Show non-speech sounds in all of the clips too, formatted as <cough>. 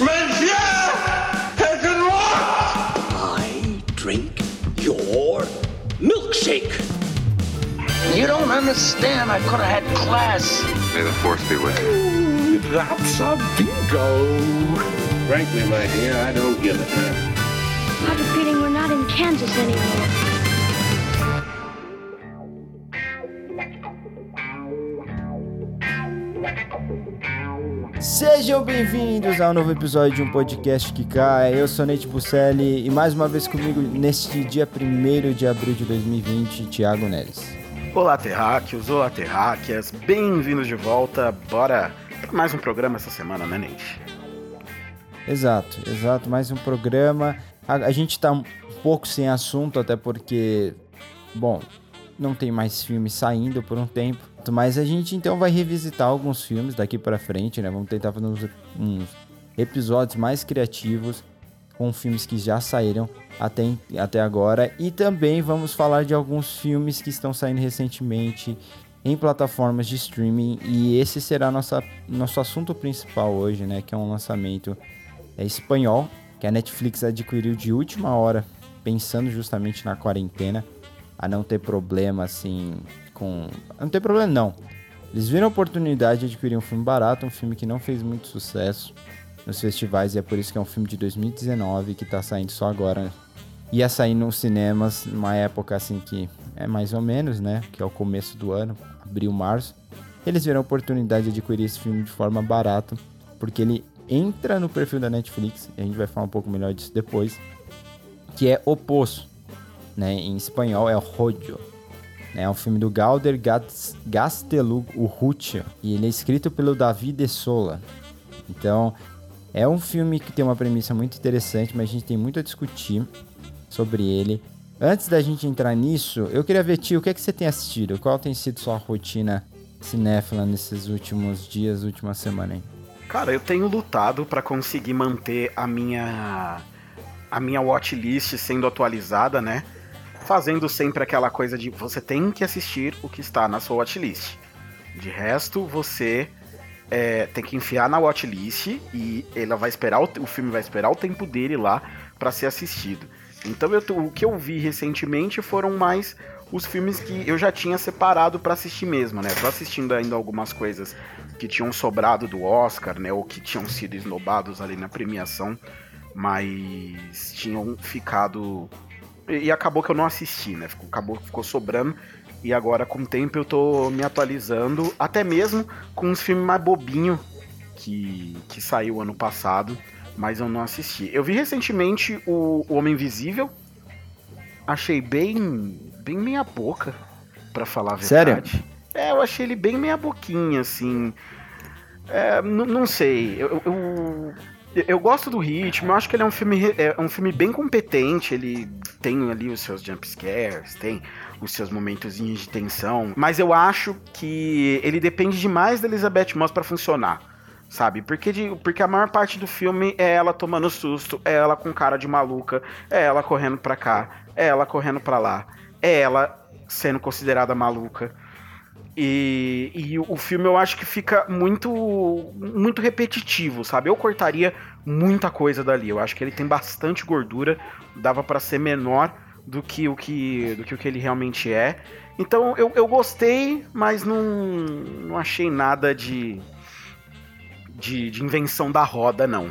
Monsieur! Taken what? I drink your milkshake. You don't understand. I could have had class. May the force be with you. That's a bingo. Frankly, my dear, I don't give a damn. I have a feeling we're not in Kansas anymore. Sejam bem-vindos ao novo episódio de um podcast que cai. Eu sou Nate Bucelli e mais uma vez comigo neste dia 1 de abril de 2020, Thiago Neres. Olá, terráqueos, olá, terráqueas, bem-vindos de volta. Bora para mais um programa essa semana, né, Nate? Exato, exato, mais um programa. A, a gente tá um pouco sem assunto, até porque, bom, não tem mais filmes saindo por um tempo. Mas a gente então vai revisitar alguns filmes daqui para frente, né? Vamos tentar fazer uns, uns episódios mais criativos com filmes que já saíram até, até agora. E também vamos falar de alguns filmes que estão saindo recentemente em plataformas de streaming. E esse será nossa, nosso assunto principal hoje, né? Que é um lançamento é, espanhol que a Netflix adquiriu de última hora, pensando justamente na quarentena, a não ter problema assim com. Não tem problema, não. Eles viram a oportunidade de adquirir um filme barato, um filme que não fez muito sucesso nos festivais, e é por isso que é um filme de 2019 que tá saindo só agora. Ia sair nos cinemas numa época assim que é mais ou menos, né? Que é o começo do ano, abril, março. Eles viram a oportunidade de adquirir esse filme de forma barata, porque ele entra no perfil da Netflix, e a gente vai falar um pouco melhor disso depois, que é O Poço, né? Em espanhol é Rodio. É um filme do Galder Gastelum Urrutia e ele é escrito pelo David de Sola. Então, é um filme que tem uma premissa muito interessante, mas a gente tem muito a discutir sobre ele. Antes da gente entrar nisso, eu queria ver, tio, o que é que você tem assistido? Qual tem sido sua rotina cinéfila nesses últimos dias, última semana? Cara, eu tenho lutado para conseguir manter a minha a minha watchlist sendo atualizada, né? Fazendo sempre aquela coisa de você tem que assistir o que está na sua watchlist. De resto, você é, tem que enfiar na watchlist e ela vai esperar o, o filme vai esperar o tempo dele lá para ser assistido. Então eu, o que eu vi recentemente foram mais os filmes que eu já tinha separado para assistir mesmo, né? Tô assistindo ainda algumas coisas que tinham sobrado do Oscar, né? Ou que tinham sido esnobados ali na premiação, mas tinham ficado e acabou que eu não assisti, né? Ficou, acabou, ficou sobrando. E agora, com o tempo, eu tô me atualizando, até mesmo com uns filmes mais bobinho que, que saiu ano passado, mas eu não assisti. Eu vi recentemente o, o Homem Invisível, achei bem, bem meia boca, para falar a verdade. Sério? É, eu achei ele bem meia boquinha, assim. É, não sei, eu, eu, eu gosto do ritmo, eu acho que ele é um filme, é um filme bem competente, ele tem ali os seus jump scares, tem os seus momentos de tensão, mas eu acho que ele depende demais da Elizabeth Moss para funcionar, sabe? Porque, de, porque a maior parte do filme é ela tomando susto, é ela com cara de maluca, é ela correndo pra cá, é ela correndo pra lá, é ela sendo considerada maluca. E, e, o filme eu acho que fica muito muito repetitivo, sabe? Eu cortaria muita coisa dali. Eu acho que ele tem bastante gordura, dava para ser menor do que o que do que o que ele realmente é. Então eu, eu gostei, mas não, não achei nada de, de, de invenção da roda, não.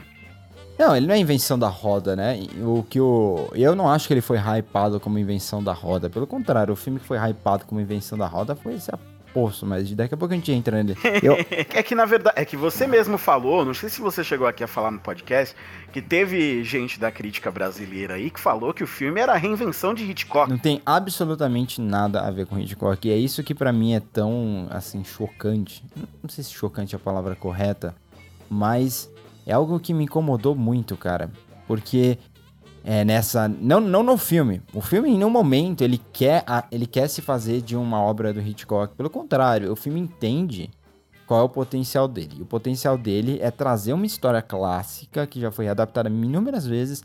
Não, ele não é invenção da roda, né? O que o. Eu não acho que ele foi hypado como invenção da roda. Pelo contrário, o filme que foi hypado como invenção da roda foi esse poço, mas daqui a pouco a gente entra nele. <laughs> Eu... é que na verdade, é que você mesmo falou, não sei se você chegou aqui a falar no podcast, que teve gente da crítica brasileira aí que falou que o filme era a reinvenção de Hitchcock. Não tem absolutamente nada a ver com Hitchcock, e é isso que para mim é tão, assim, chocante. Não sei se chocante é a palavra correta, mas é algo que me incomodou muito, cara. Porque é, nessa. Não, não no filme. O filme, em nenhum momento, ele quer, ele quer se fazer de uma obra do Hitchcock. Pelo contrário, o filme entende qual é o potencial dele. E o potencial dele é trazer uma história clássica que já foi adaptada inúmeras vezes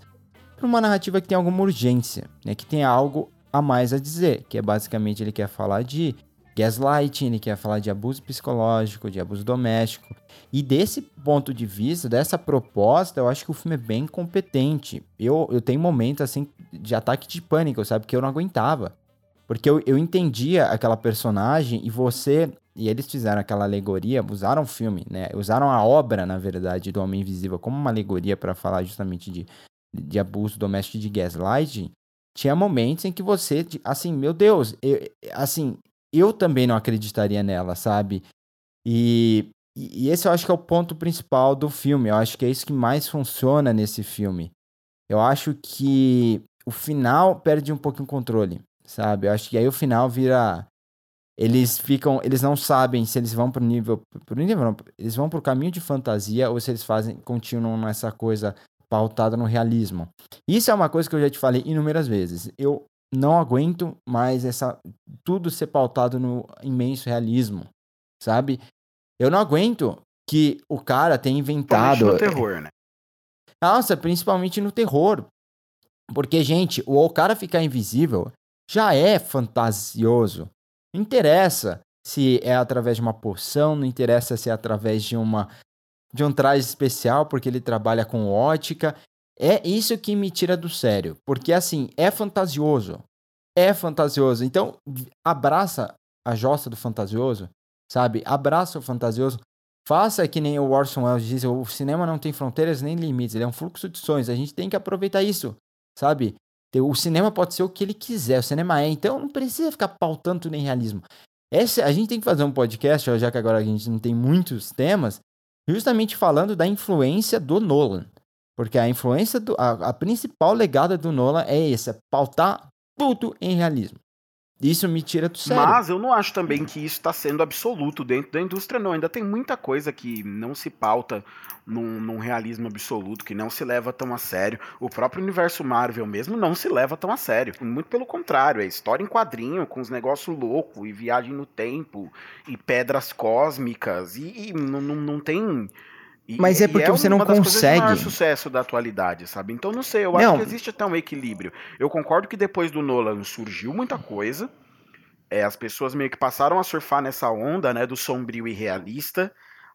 para uma narrativa que tem alguma urgência, né? Que tem algo a mais a dizer, que é basicamente ele quer falar de gaslighting, ele quer falar de abuso psicológico, de abuso doméstico. E desse ponto de vista, dessa proposta, eu acho que o filme é bem competente. Eu, eu tenho momentos assim de ataque de pânico, sabe? Que eu não aguentava. Porque eu, eu entendia aquela personagem e você. E eles fizeram aquela alegoria, usaram o filme, né? Usaram a obra, na verdade, do Homem Invisível como uma alegoria para falar justamente de, de abuso doméstico de gaslighting. Tinha momentos em que você, assim, meu Deus, eu, assim, eu também não acreditaria nela, sabe? E, e esse eu acho que é o ponto principal do filme. Eu acho que é isso que mais funciona nesse filme. Eu acho que o final perde um pouquinho o controle, sabe? Eu acho que aí o final vira eles ficam, eles não sabem se eles vão pro nível, pro nível não, eles vão pro caminho de fantasia ou se eles fazem, continuam nessa coisa pautada no realismo. Isso é uma coisa que eu já te falei inúmeras vezes. Eu não aguento mais essa tudo ser pautado no imenso realismo, sabe? Eu não aguento que o cara tenha inventado no terror, né? <laughs> Nossa, principalmente no terror. Porque, gente, o cara ficar invisível já é fantasioso. Não interessa se é através de uma poção, não interessa se é através de uma de um traje especial porque ele trabalha com ótica. É isso que me tira do sério, porque assim, é fantasioso. É fantasioso. Então, abraça a jossa do fantasioso, sabe? Abraça o fantasioso. Faça que nem o Orson Welles diz, o cinema não tem fronteiras nem limites, ele é um fluxo de sonhos. A gente tem que aproveitar isso, sabe? O cinema pode ser o que ele quiser, o cinema é, então não precisa ficar pautando nem realismo. Essa, a gente tem que fazer um podcast, já que agora a gente não tem muitos temas, justamente falando da influência do Nolan. Porque a influência, do, a, a principal legada do Nolan é essa, é pautar tudo em realismo. Isso me tira do sério. Mas eu não acho também que isso está sendo absoluto dentro da indústria, não. Ainda tem muita coisa que não se pauta num, num, realismo absoluto, que não se leva tão a sério. O próprio universo Marvel mesmo não se leva tão a sério. Muito pelo contrário, é história em quadrinho, com os negócios loucos, e viagem no tempo, e pedras cósmicas, e, e não, não, não tem. E, Mas é porque é você não consegue. É o sucesso da atualidade, sabe? Então não sei, eu não. acho que existe até um equilíbrio. Eu concordo que depois do Nolan surgiu muita coisa. É, as pessoas meio que passaram a surfar nessa onda, né, do sombrio e realista,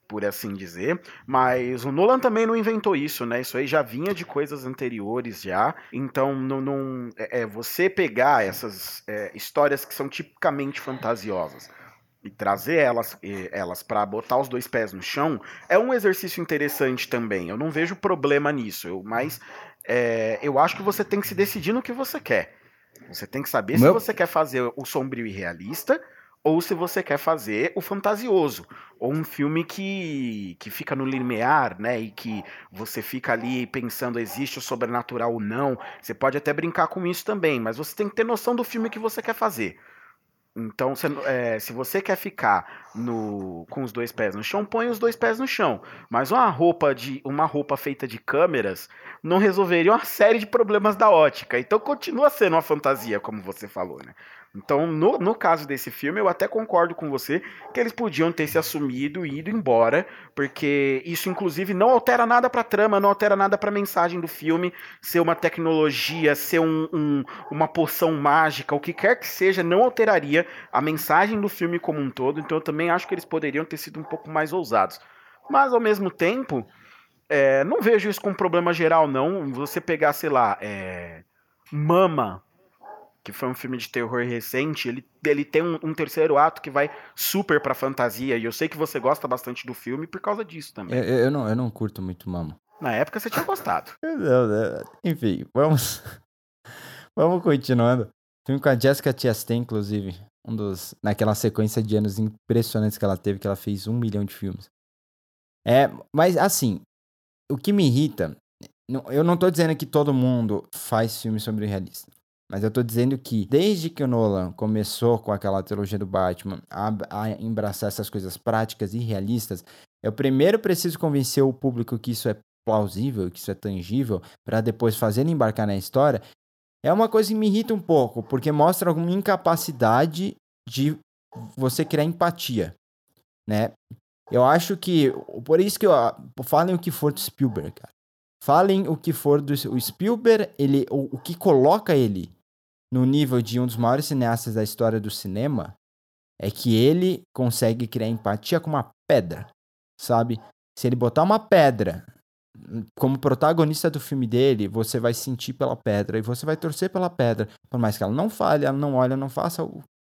por assim dizer. Mas o Nolan também não inventou isso, né? Isso aí já vinha de coisas anteriores já. Então, não, não é, é você pegar essas é, histórias que são tipicamente fantasiosas e trazer elas, elas para botar os dois pés no chão é um exercício interessante também. Eu não vejo problema nisso, eu, mas é, eu acho que você tem que se decidir no que você quer. Você tem que saber Meu... se você quer fazer o sombrio e realista ou se você quer fazer o fantasioso, ou um filme que, que fica no limiar, né, e que você fica ali pensando existe o sobrenatural ou não. Você pode até brincar com isso também, mas você tem que ter noção do filme que você quer fazer. Então, se, é, se você quer ficar no, com os dois pés no chão, põe os dois pés no chão. Mas uma roupa de uma roupa feita de câmeras não resolveria uma série de problemas da ótica. Então continua sendo uma fantasia, como você falou, né? Então, no, no caso desse filme, eu até concordo com você que eles podiam ter se assumido e ido embora, porque isso, inclusive, não altera nada pra trama, não altera nada pra mensagem do filme, ser uma tecnologia, ser um, um, uma poção mágica, o que quer que seja, não alteraria a mensagem do filme como um todo. Então, eu também acho que eles poderiam ter sido um pouco mais ousados. Mas, ao mesmo tempo, é, não vejo isso como problema geral, não. Você pegar, sei lá, é, Mama, que foi um filme de terror recente, ele, ele tem um, um, terceiro ato que vai super pra fantasia. E eu sei que você gosta bastante do filme por causa disso também. Eu, eu não, eu não curto muito Mama. Na época você tinha gostado. <laughs> Enfim, vamos. <laughs> vamos continuando. Filme com a Jessica Chastain, inclusive. Um dos. Naquela sequência de anos impressionantes que ela teve, que ela fez um milhão de filmes. É, mas assim, o que me irrita. Eu não tô dizendo que todo mundo faz filme sobre realista. Mas eu tô dizendo que, desde que o Nolan começou com aquela trilogia do Batman a, a embraçar essas coisas práticas e realistas, eu primeiro preciso convencer o público que isso é plausível, que isso é tangível, para depois fazer ele embarcar na história. É uma coisa que me irrita um pouco, porque mostra alguma incapacidade de você criar empatia, né? Eu acho que, por isso que eu, falem o que for do Spielberg, cara. Falem o que for do o Spielberg, ele, o, o que coloca ele no nível de um dos maiores cineastas da história do cinema é que ele consegue criar empatia com uma pedra, sabe? Se ele botar uma pedra como protagonista do filme dele, você vai sentir pela pedra e você vai torcer pela pedra, por mais que ela não fale, ela não olhe, não faça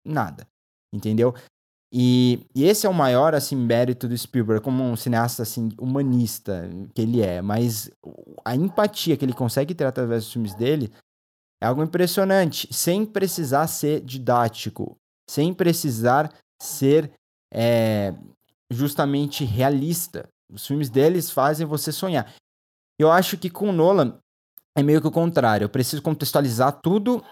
nada, entendeu? E, e, esse é o maior assim mérito do Spielberg como um cineasta assim humanista que ele é, mas a empatia que ele consegue ter através dos filmes dele é algo impressionante, sem precisar ser didático, sem precisar ser é, justamente realista. Os filmes deles fazem você sonhar. Eu acho que com Nolan é meio que o contrário. Eu preciso contextualizar tudo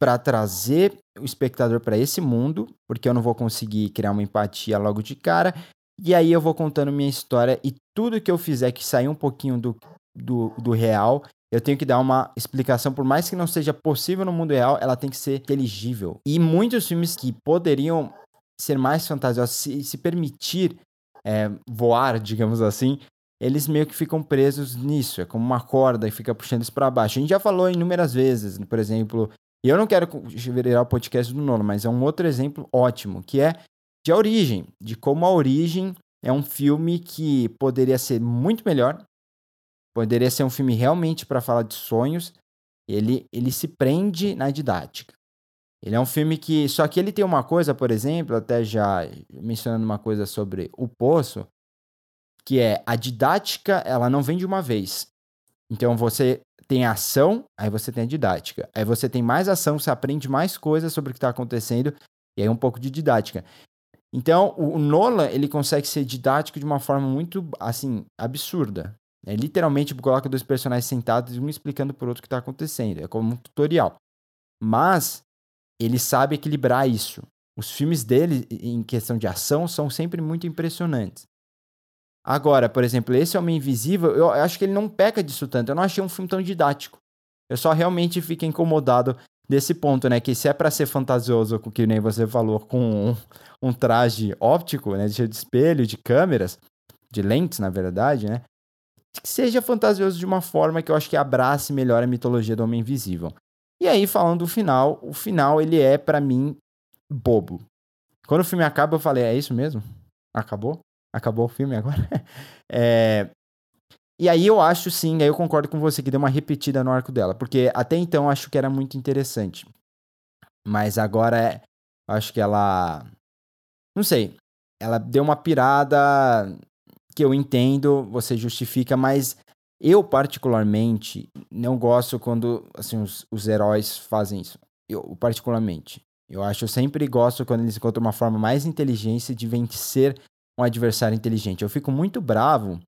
para trazer o espectador para esse mundo, porque eu não vou conseguir criar uma empatia logo de cara. E aí eu vou contando minha história e tudo que eu fizer que sair um pouquinho do, do, do real, eu tenho que dar uma explicação, por mais que não seja possível no mundo real, ela tem que ser inteligível. E muitos filmes que poderiam ser mais fantasiosos, se, se permitir é, voar, <laughs> digamos assim, eles meio que ficam presos nisso. É como uma corda e fica puxando isso para baixo. A gente já falou inúmeras vezes, por exemplo, e eu não quero virar o podcast do Nono, mas é um outro exemplo ótimo, que é de Origem, de como A Origem é um filme que poderia ser muito melhor, poderia ser um filme realmente para falar de sonhos, ele, ele se prende na didática. Ele é um filme que. Só que ele tem uma coisa, por exemplo, até já mencionando uma coisa sobre o Poço, que é a didática, ela não vem de uma vez. Então você tem a ação, aí você tem a didática. Aí você tem mais ação, você aprende mais coisas sobre o que está acontecendo, e aí um pouco de didática. Então, o Nolan, ele consegue ser didático de uma forma muito, assim, absurda. É, literalmente coloca dois personagens sentados um explicando por outro o que está acontecendo. É como um tutorial. Mas ele sabe equilibrar isso. Os filmes dele, em questão de ação, são sempre muito impressionantes. Agora, por exemplo, esse Homem Invisível, eu acho que ele não peca disso tanto. Eu não achei um filme tão didático. Eu só realmente fico incomodado desse ponto, né? Que se é para ser fantasioso, que nem você falou, com um, um traje óptico, né? De espelho, de câmeras, de lentes, na verdade, né? Que seja fantasioso de uma forma que eu acho que abrace melhor a mitologia do Homem Invisível. E aí, falando do final, o final, ele é, para mim, bobo. Quando o filme acaba, eu falei, é isso mesmo? Acabou? Acabou o filme agora? <laughs> é... E aí eu acho sim, aí eu concordo com você que deu uma repetida no arco dela, porque até então acho que era muito interessante. Mas agora é, acho que ela não sei, ela deu uma pirada que eu entendo, você justifica, mas eu particularmente não gosto quando assim os, os heróis fazem isso. Eu particularmente, eu acho eu sempre gosto quando eles encontram uma forma mais inteligente de vencer um adversário inteligente. Eu fico muito bravo.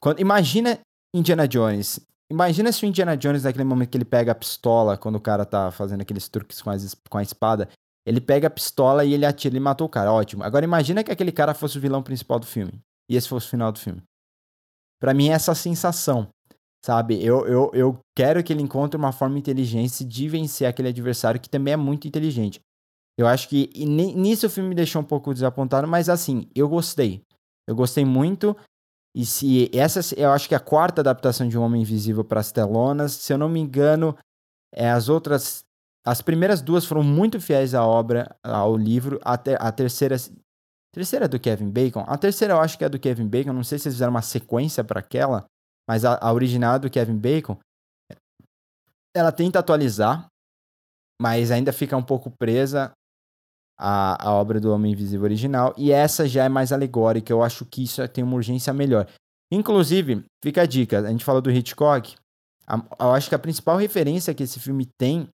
Quando, imagina Indiana Jones. Imagina se o Indiana Jones, naquele momento que ele pega a pistola, quando o cara tá fazendo aqueles truques com, as, com a espada, ele pega a pistola e ele atira, ele matou o cara. Ótimo. Agora imagina que aquele cara fosse o vilão principal do filme. E esse fosse o final do filme. Para mim é essa sensação, sabe? Eu, eu, eu quero que ele encontre uma forma inteligente de vencer aquele adversário que também é muito inteligente. Eu acho que nisso o filme me deixou um pouco desapontado, mas assim, eu gostei. Eu gostei muito. E se essa, eu acho que é a quarta adaptação de Um Homem Invisível para as telonas, se eu não me engano, é as outras, as primeiras duas foram muito fiéis à obra, ao livro. A, ter, a terceira, terceira é do Kevin Bacon. A terceira eu acho que é do Kevin Bacon. Não sei se eles fizeram uma sequência para aquela, mas a, a original é do Kevin Bacon. Ela tenta atualizar, mas ainda fica um pouco presa a, a obra do Homem Invisível original, e essa já é mais alegórica, eu acho que isso tem uma urgência melhor. Inclusive, fica a dica, a gente falou do Hitchcock, a, eu acho que a principal referência que esse filme tem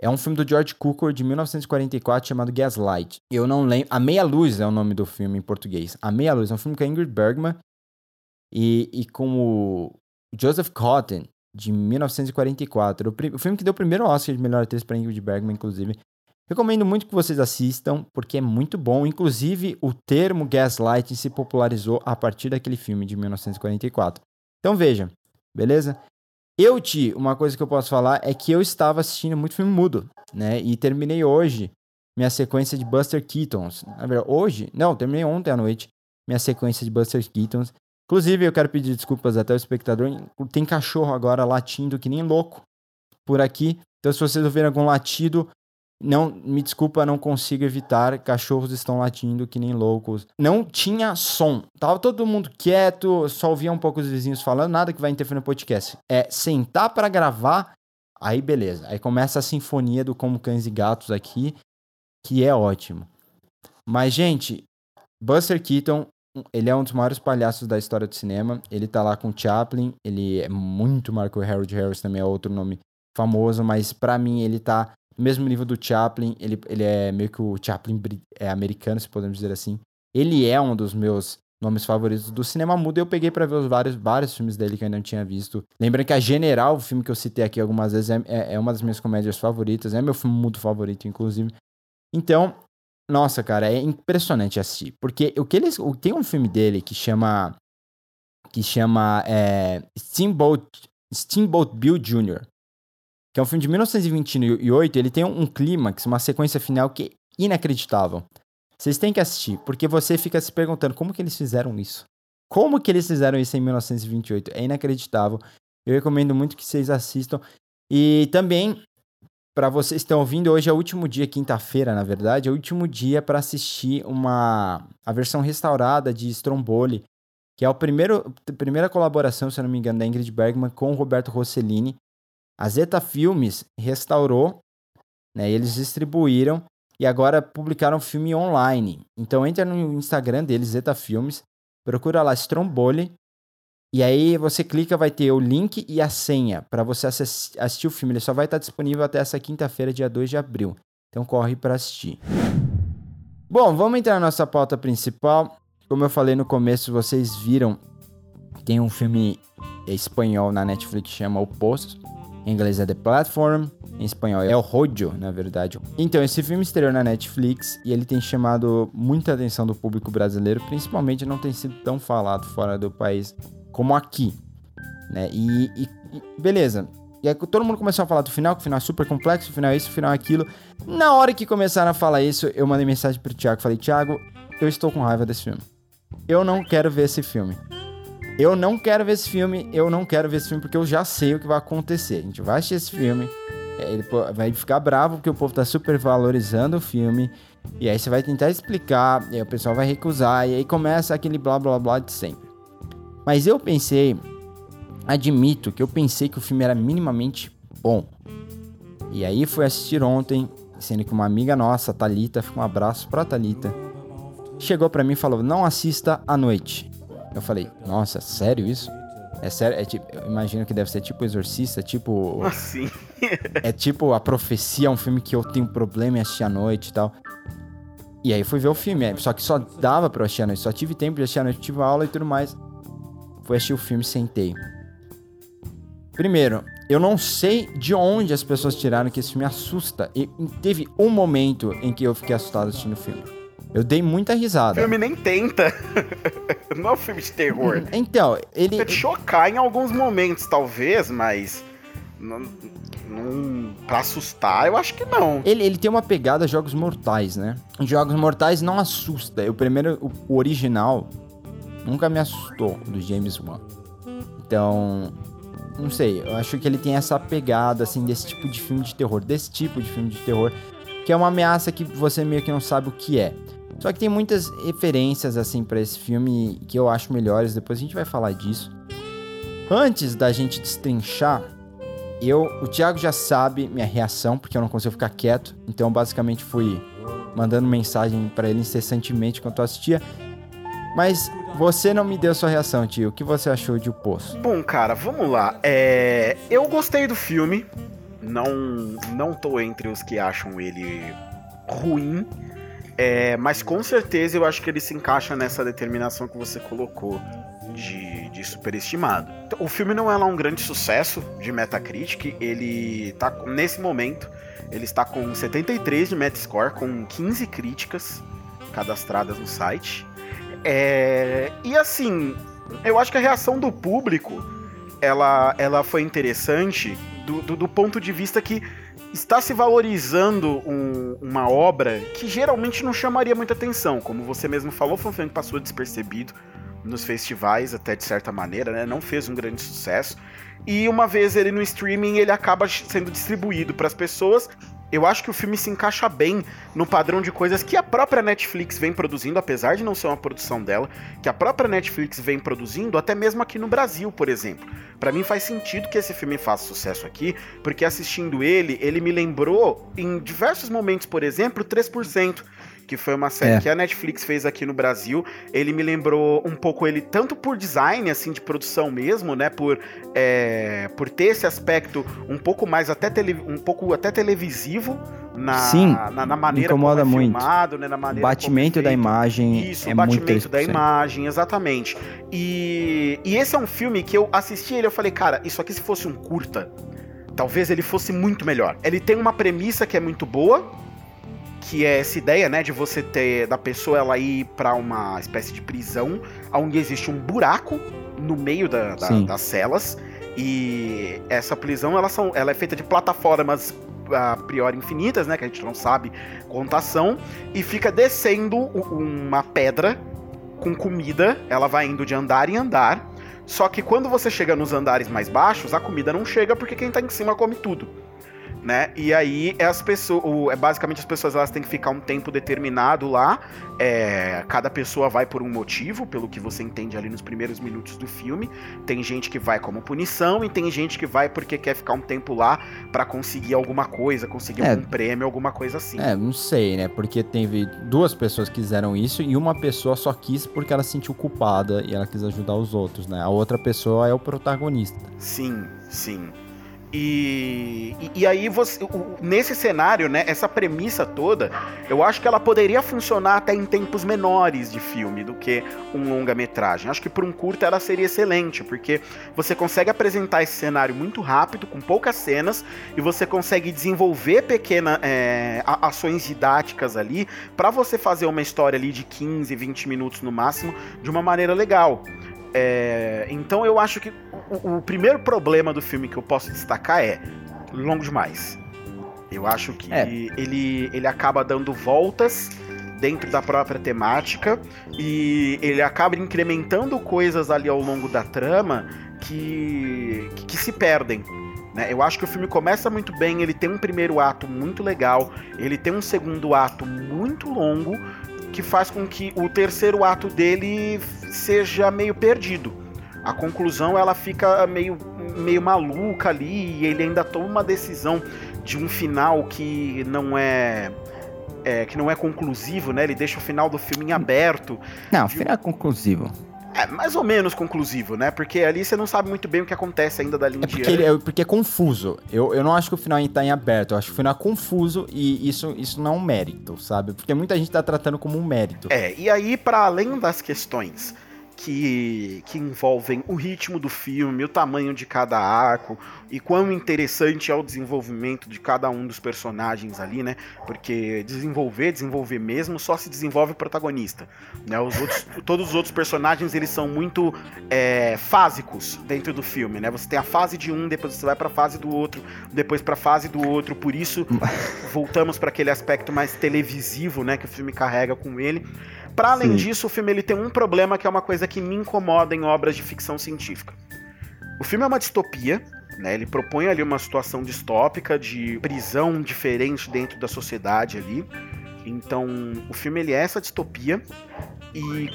é um filme do George Cukor de 1944 chamado Gaslight. Eu não lembro. A Meia Luz é o nome do filme em português. A Meia Luz é um filme com a Ingrid Bergman e, e com o Joseph Cotton de 1944. O, o filme que deu o primeiro Oscar de melhor atriz para Ingrid Bergman, inclusive. Recomendo muito que vocês assistam, porque é muito bom. Inclusive, o termo gaslighting se popularizou a partir daquele filme de 1944. Então veja, beleza? Eu, Ti, uma coisa que eu posso falar é que eu estava assistindo muito filme mudo, né? E terminei hoje minha sequência de Buster Keatons. Na verdade, hoje? Não, terminei ontem à noite minha sequência de Buster Keatons. Inclusive, eu quero pedir desculpas até o espectador. Tem cachorro agora latindo que nem louco por aqui. Então, se vocês ouvirem algum latido, Não, me desculpa, não consigo evitar. Cachorros estão latindo que nem loucos. Não tinha som. Tava todo mundo quieto, só ouvia um pouco os vizinhos falando, nada que vai interferir no podcast. É sentar para gravar, aí beleza. Aí começa a sinfonia do Como Cães e Gatos aqui, que é ótimo. Mas, gente, Buster Keaton, ele é um dos maiores palhaços da história do cinema. Ele tá lá com Chaplin, ele é muito Marco Harold Harris, também é outro nome famoso, mas para mim ele tá mesmo nível do Chaplin, ele, ele é meio que o Chaplin é americano, se podemos dizer assim. Ele é um dos meus nomes favoritos do cinema mudo. Eu peguei para ver os vários, vários filmes dele que eu ainda não tinha visto. Lembrando que a General, o filme que eu citei aqui algumas vezes, é, é, é uma das minhas comédias favoritas, é meu filme mudo favorito, inclusive. Então, nossa, cara, é impressionante assistir. Porque o que eles. O, tem um filme dele que chama. Que chama é, Steamboat, Steamboat Bill Jr que é um filme de 1928, ele tem um clímax, uma sequência final que é inacreditável. Vocês têm que assistir, porque você fica se perguntando como que eles fizeram isso. Como que eles fizeram isso em 1928? É inacreditável. Eu recomendo muito que vocês assistam. E também, para vocês que estão ouvindo, hoje é o último dia, quinta-feira, na verdade, é o último dia para assistir uma a versão restaurada de Stromboli, que é a primeira colaboração, se eu não me engano, da Ingrid Bergman com Roberto Rossellini. A Zeta Filmes restaurou, né, eles distribuíram e agora publicaram filme online. Então entra no Instagram deles, Zeta Filmes, procura lá Stromboli e aí você clica, vai ter o link e a senha para você assistir o filme. Ele só vai estar disponível até essa quinta-feira, dia 2 de abril. Então corre para assistir. Bom, vamos entrar na nossa pauta principal. Como eu falei no começo, vocês viram, tem um filme espanhol na Netflix que chama O Poço. Em inglês é The Platform, em espanhol é o Rojo, na verdade. Então, esse filme estreou na Netflix e ele tem chamado muita atenção do público brasileiro, principalmente não tem sido tão falado fora do país como aqui, né? E, e, e beleza. E aí todo mundo começou a falar do final, que o final é super complexo, o final é isso, o final é aquilo. Na hora que começaram a falar isso, eu mandei mensagem pro Thiago, falei, Thiago, eu estou com raiva desse filme. Eu não quero ver esse filme. Eu não quero ver esse filme, eu não quero ver esse filme porque eu já sei o que vai acontecer. A gente vai assistir esse filme, é, ele vai ficar bravo porque o povo tá super valorizando o filme. E aí você vai tentar explicar, e aí o pessoal vai recusar, e aí começa aquele blá blá blá de sempre. Mas eu pensei, admito que eu pensei que o filme era minimamente bom. E aí fui assistir ontem, sendo que uma amiga nossa, Talita, fica um abraço pra Talita, chegou para mim e falou: "Não assista à noite". Eu falei, nossa, sério isso? É sério, é tipo, eu imagino que deve ser tipo Exorcista, tipo. Assim. <laughs> é tipo A Profecia, um filme que eu tenho problema em assistir à noite e tal. E aí fui ver o filme, é, só que só dava pra eu assistir à noite, só tive tempo de assistir à noite, tive aula e tudo mais. Fui assistir o filme, sentei. Primeiro, eu não sei de onde as pessoas tiraram que esse filme assusta. E teve um momento em que eu fiquei assustado assistindo o filme. Eu dei muita risada. O filme nem tenta. <laughs> não é um filme de terror. Então, ele. Tenta te chocar em alguns momentos, talvez, mas. Não, não, pra assustar, eu acho que não. Ele, ele tem uma pegada Jogos Mortais, né? Jogos Mortais não assusta. O primeiro, o original, nunca me assustou, do James Wan. Então, não sei, eu acho que ele tem essa pegada, assim, desse tipo de filme de terror, desse tipo de filme de terror, que é uma ameaça que você meio que não sabe o que é. Só que tem muitas referências assim para esse filme que eu acho melhores, depois a gente vai falar disso. Antes da gente destrinchar, eu, o Thiago já sabe minha reação, porque eu não consigo ficar quieto, então basicamente fui mandando mensagem para ele incessantemente enquanto eu assistia. Mas você não me deu sua reação, tio. O que você achou de O Poço? Bom, cara, vamos lá. É... Eu gostei do filme. Não, não tô entre os que acham ele ruim. É, mas com certeza eu acho que ele se encaixa nessa determinação que você colocou de, de superestimado. O filme não é lá um grande sucesso de Metacritic, ele tá nesse momento, ele está com 73 de Metascore, com 15 críticas cadastradas no site. É, e assim, eu acho que a reação do público ela, ela foi interessante do, do, do ponto de vista que está se valorizando um, uma obra que geralmente não chamaria muita atenção. Como você mesmo falou, foi um filme que passou despercebido nos festivais, até de certa maneira, né? Não fez um grande sucesso. E uma vez ele no streaming, ele acaba sendo distribuído para as pessoas. Eu acho que o filme se encaixa bem no padrão de coisas que a própria Netflix vem produzindo, apesar de não ser uma produção dela, que a própria Netflix vem produzindo, até mesmo aqui no Brasil, por exemplo. Para mim faz sentido que esse filme faça sucesso aqui, porque assistindo ele, ele me lembrou em diversos momentos, por exemplo, 3% que foi uma série é. que a Netflix fez aqui no Brasil. Ele me lembrou um pouco ele, tanto por design, assim, de produção mesmo, né? Por, é, por ter esse aspecto um pouco mais até, tele, um pouco até televisivo. Na, Sim, na, na maneira incomoda como é muito. filmado, né, na maneira batimento é da imagem Isso, é o batimento muito da imagem, exatamente. E, e esse é um filme que eu assisti ele eu falei, cara, isso aqui se fosse um curta, talvez ele fosse muito melhor. Ele tem uma premissa que é muito boa, que é essa ideia, né, de você ter da pessoa ela ir para uma espécie de prisão, onde existe um buraco no meio da, da, das celas. E essa prisão ela, são, ela é feita de plataformas a priori infinitas, né, que a gente não sabe contação, e fica descendo uma pedra com comida, ela vai indo de andar em andar. Só que quando você chega nos andares mais baixos, a comida não chega porque quem tá em cima come tudo né? E aí é as pessoas, é basicamente as pessoas elas têm que ficar um tempo determinado lá. É, cada pessoa vai por um motivo, pelo que você entende ali nos primeiros minutos do filme. Tem gente que vai como punição e tem gente que vai porque quer ficar um tempo lá para conseguir alguma coisa, conseguir é, algum prêmio, alguma coisa assim. É, não sei, né? Porque teve duas pessoas que fizeram isso e uma pessoa só quis porque ela se sentiu culpada e ela quis ajudar os outros, né? A outra pessoa é o protagonista. Sim, sim. E, e, e, aí você, nesse cenário, né, essa premissa toda, eu acho que ela poderia funcionar até em tempos menores de filme do que um longa-metragem. Acho que por um curta ela seria excelente, porque você consegue apresentar esse cenário muito rápido, com poucas cenas, e você consegue desenvolver pequenas é, ações didáticas ali para você fazer uma história ali de 15, 20 minutos no máximo de uma maneira legal. É, então eu acho que o, o, primeiro problema do filme que eu posso destacar é longo demais. Eu acho que é. ele, ele acaba dando voltas dentro da própria temática e ele acaba incrementando coisas ali ao longo da trama que, que, que se perdem. Né? Eu acho que o filme começa muito bem, ele tem um primeiro ato muito legal, ele tem um segundo ato muito longo que faz com que o terceiro ato dele seja meio perdido. A conclusão ela fica meio, meio maluca ali e ele ainda toma uma decisão de um final que não é, é que não é conclusivo, né? Ele deixa o final do filme em aberto. Não, o final é conclusivo. É, mais ou menos conclusivo, né? Porque ali você não sabe muito bem o que acontece ainda dali em é porque, ele, é porque é confuso. Eu, eu não acho que o final tá em aberto, eu acho que o final é confuso e isso, isso não é um mérito, sabe? Porque muita gente tá tratando como um mérito. É, e aí, para além das questões que, que envolvem o ritmo do filme, o tamanho de cada arco e quão interessante é o desenvolvimento de cada um dos personagens ali, né? Porque desenvolver, desenvolver mesmo, só se desenvolve o protagonista. Né? Os outros, <laughs> todos os outros personagens eles são muito é, fásicos dentro do filme, né? Você tem a fase de um, depois você vai para a fase do outro, depois para a fase do outro. Por isso <laughs> voltamos para aquele aspecto mais televisivo, né? Que o filme carrega com ele. Para além Sim. disso, o filme ele tem um problema que é uma coisa que me incomoda em obras de ficção científica. O filme é uma distopia, né? Ele propõe ali uma situação distópica de prisão diferente dentro da sociedade ali. Então, o filme ele é essa distopia e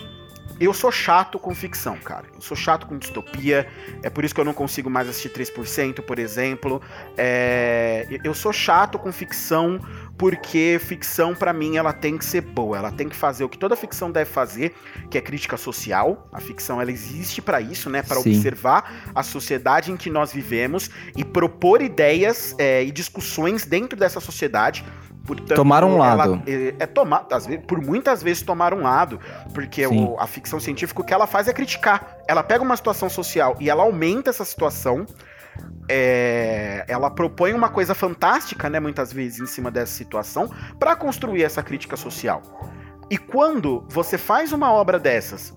eu sou chato com ficção, cara. Eu sou chato com distopia. É por isso que eu não consigo mais assistir 3%, por exemplo. É... Eu sou chato com ficção porque ficção para mim ela tem que ser boa, ela tem que fazer o que toda ficção deve fazer, que é crítica social. A ficção ela existe para isso, né, para observar a sociedade em que nós vivemos e propor ideias é, e discussões dentro dessa sociedade. Portanto, tomar um lado. é, é tomar, às vezes, por muitas vezes tomar um lado, porque o, a ficção científica o que ela faz é criticar. Ela pega uma situação social e ela aumenta essa situação é, ela propõe uma coisa fantástica, né, muitas vezes em cima dessa situação, para construir essa crítica social. E quando você faz uma obra dessas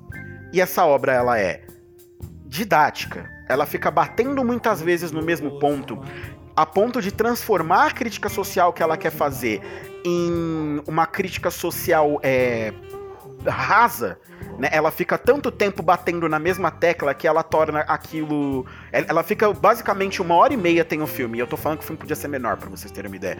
e essa obra ela é didática, ela fica batendo muitas vezes no mesmo ponto, a ponto de transformar a crítica social que ela quer fazer em uma crítica social é, rasa, né? Ela fica tanto tempo batendo na mesma tecla que ela torna aquilo. Ela fica basicamente uma hora e meia tem o filme. E eu tô falando que o filme podia ser menor, para vocês terem uma ideia.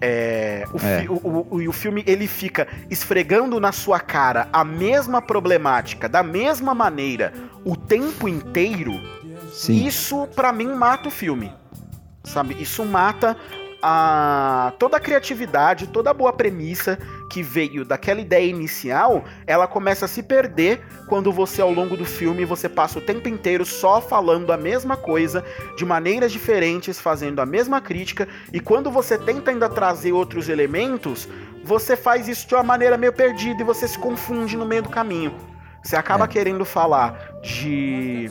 É, o, É. fi- o, o- o- e o filme ele fica esfregando na sua cara a mesma problemática, da mesma maneira, o tempo inteiro. Sim. Isso, pra mim, mata o filme. Sabe? Isso mata a toda a criatividade, toda a boa premissa que veio daquela ideia inicial, ela começa a se perder quando você ao longo do filme você passa o tempo inteiro só falando a mesma coisa de maneiras diferentes, fazendo a mesma crítica, e quando você tenta ainda trazer outros elementos, você faz isso de uma maneira meio perdida e você se confunde no meio do caminho. Você acaba É. querendo falar de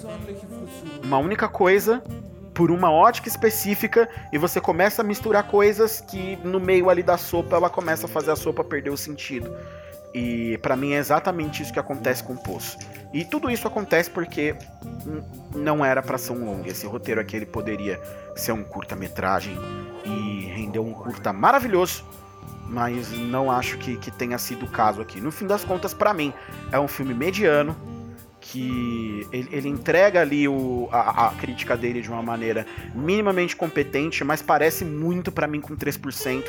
uma única coisa por uma ótica específica e você começa a misturar coisas que no meio ali da sopa ela começa a fazer a sopa perder o sentido. E pra mim é exatamente isso que acontece com o Poço. E tudo isso acontece porque não era pra ser um longo. Esse roteiro aqui ele poderia ser um curta-metragem e render um curta maravilhoso, mas não acho que, que tenha sido o caso aqui. No fim das contas, pra mim, é um filme mediano que ele, ele entrega ali o, a, a crítica dele de uma maneira minimamente competente, mas parece muito pra mim com 3%,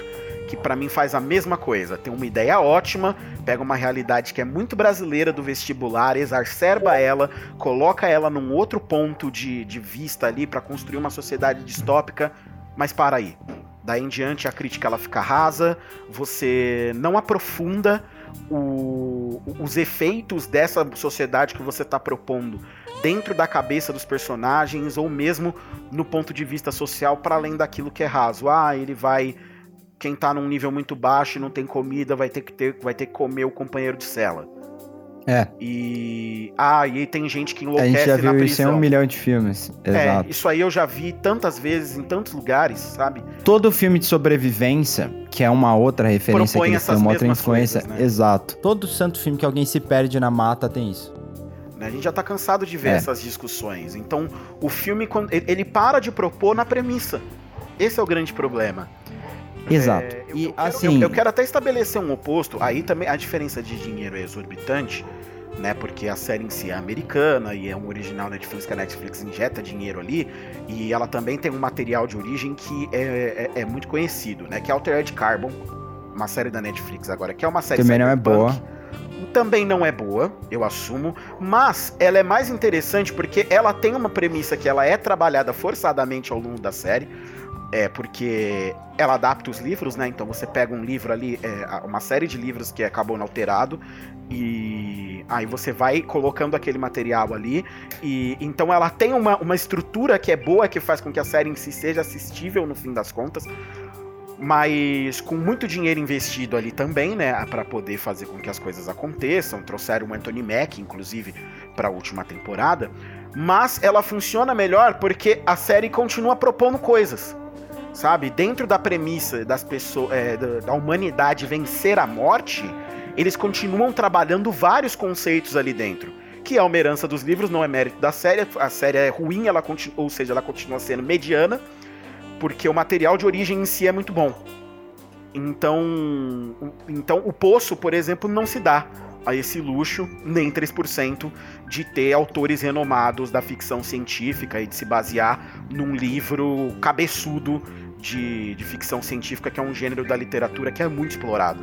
que pra mim faz a mesma coisa. Tem uma ideia ótima, pega uma realidade que é muito brasileira do vestibular, exacerba ela, coloca ela num outro ponto de, de vista ali pra construir uma sociedade distópica, mas para aí. Daí em diante a crítica ela fica rasa, você não aprofunda o- os efeitos dessa sociedade que você está propondo dentro da cabeça dos personagens ou mesmo no ponto de vista social para além daquilo que é raso. Ah, ele vai quem tá num nível muito baixo e não tem comida vai ter que ter vai ter que comer o companheiro de cela. É, E ah, e aí tem gente que a enlouquece gente já na viu isso em prisão. um milhão de filmes. É, Exato. isso aí eu já vi tantas vezes em tantos lugares, sabe? Todo filme de sobrevivência, que é uma outra referência Propõe que eles têm, essas uma outra influência. coisas, né? Exato. Todo santo filme que alguém se perde na mata tem isso. A gente já tá cansado de ver É. essas discussões. Então, o filme, ele para de propor na premissa. Esse é o grande problema. Exato. É, eu, e eu quero, assim, eu, eu quero até estabelecer um oposto. Aí também a diferença de dinheiro é exorbitante, né? Porque a série em si é americana e é um original Netflix que a Netflix injeta dinheiro ali. E ela também tem um material de origem que é, é- é muito conhecido, né? Que é Altered Carbon, uma série da Netflix agora, que é uma série também não é boa. Também não é boa, eu assumo, mas ela é mais interessante porque ela tem uma premissa que ela é trabalhada forçadamente ao longo da série. É porque ela adapta os livros, né? Então você pega um livro ali, é, uma série de livros que acabou alterado, e aí você vai colocando aquele material ali. E então ela tem uma, uma estrutura que é boa, que faz com que a série em si seja assistível no fim das contas. Mas com muito dinheiro investido ali também, né? Pra poder fazer com que as coisas aconteçam. Trouxeram o Anthony Mack, inclusive, pra última temporada. Mas ela funciona melhor porque a série continua propondo coisas sabe? Dentro da premissa das pessoas, é, da, da humanidade vencer a morte, eles continuam trabalhando vários conceitos ali dentro. Que é uma herança dos livros, não é mérito da série. A série é ruim, ela ou seja, ela continua sendo mediana, porque o material de origem em si é muito bom. Então, então o Poço, por exemplo, não se dá a esse luxo, nem 3%, de ter autores renomados da ficção científica e de se basear num livro cabeçudo de, de ficção científica, que é um gênero da literatura que é muito explorado.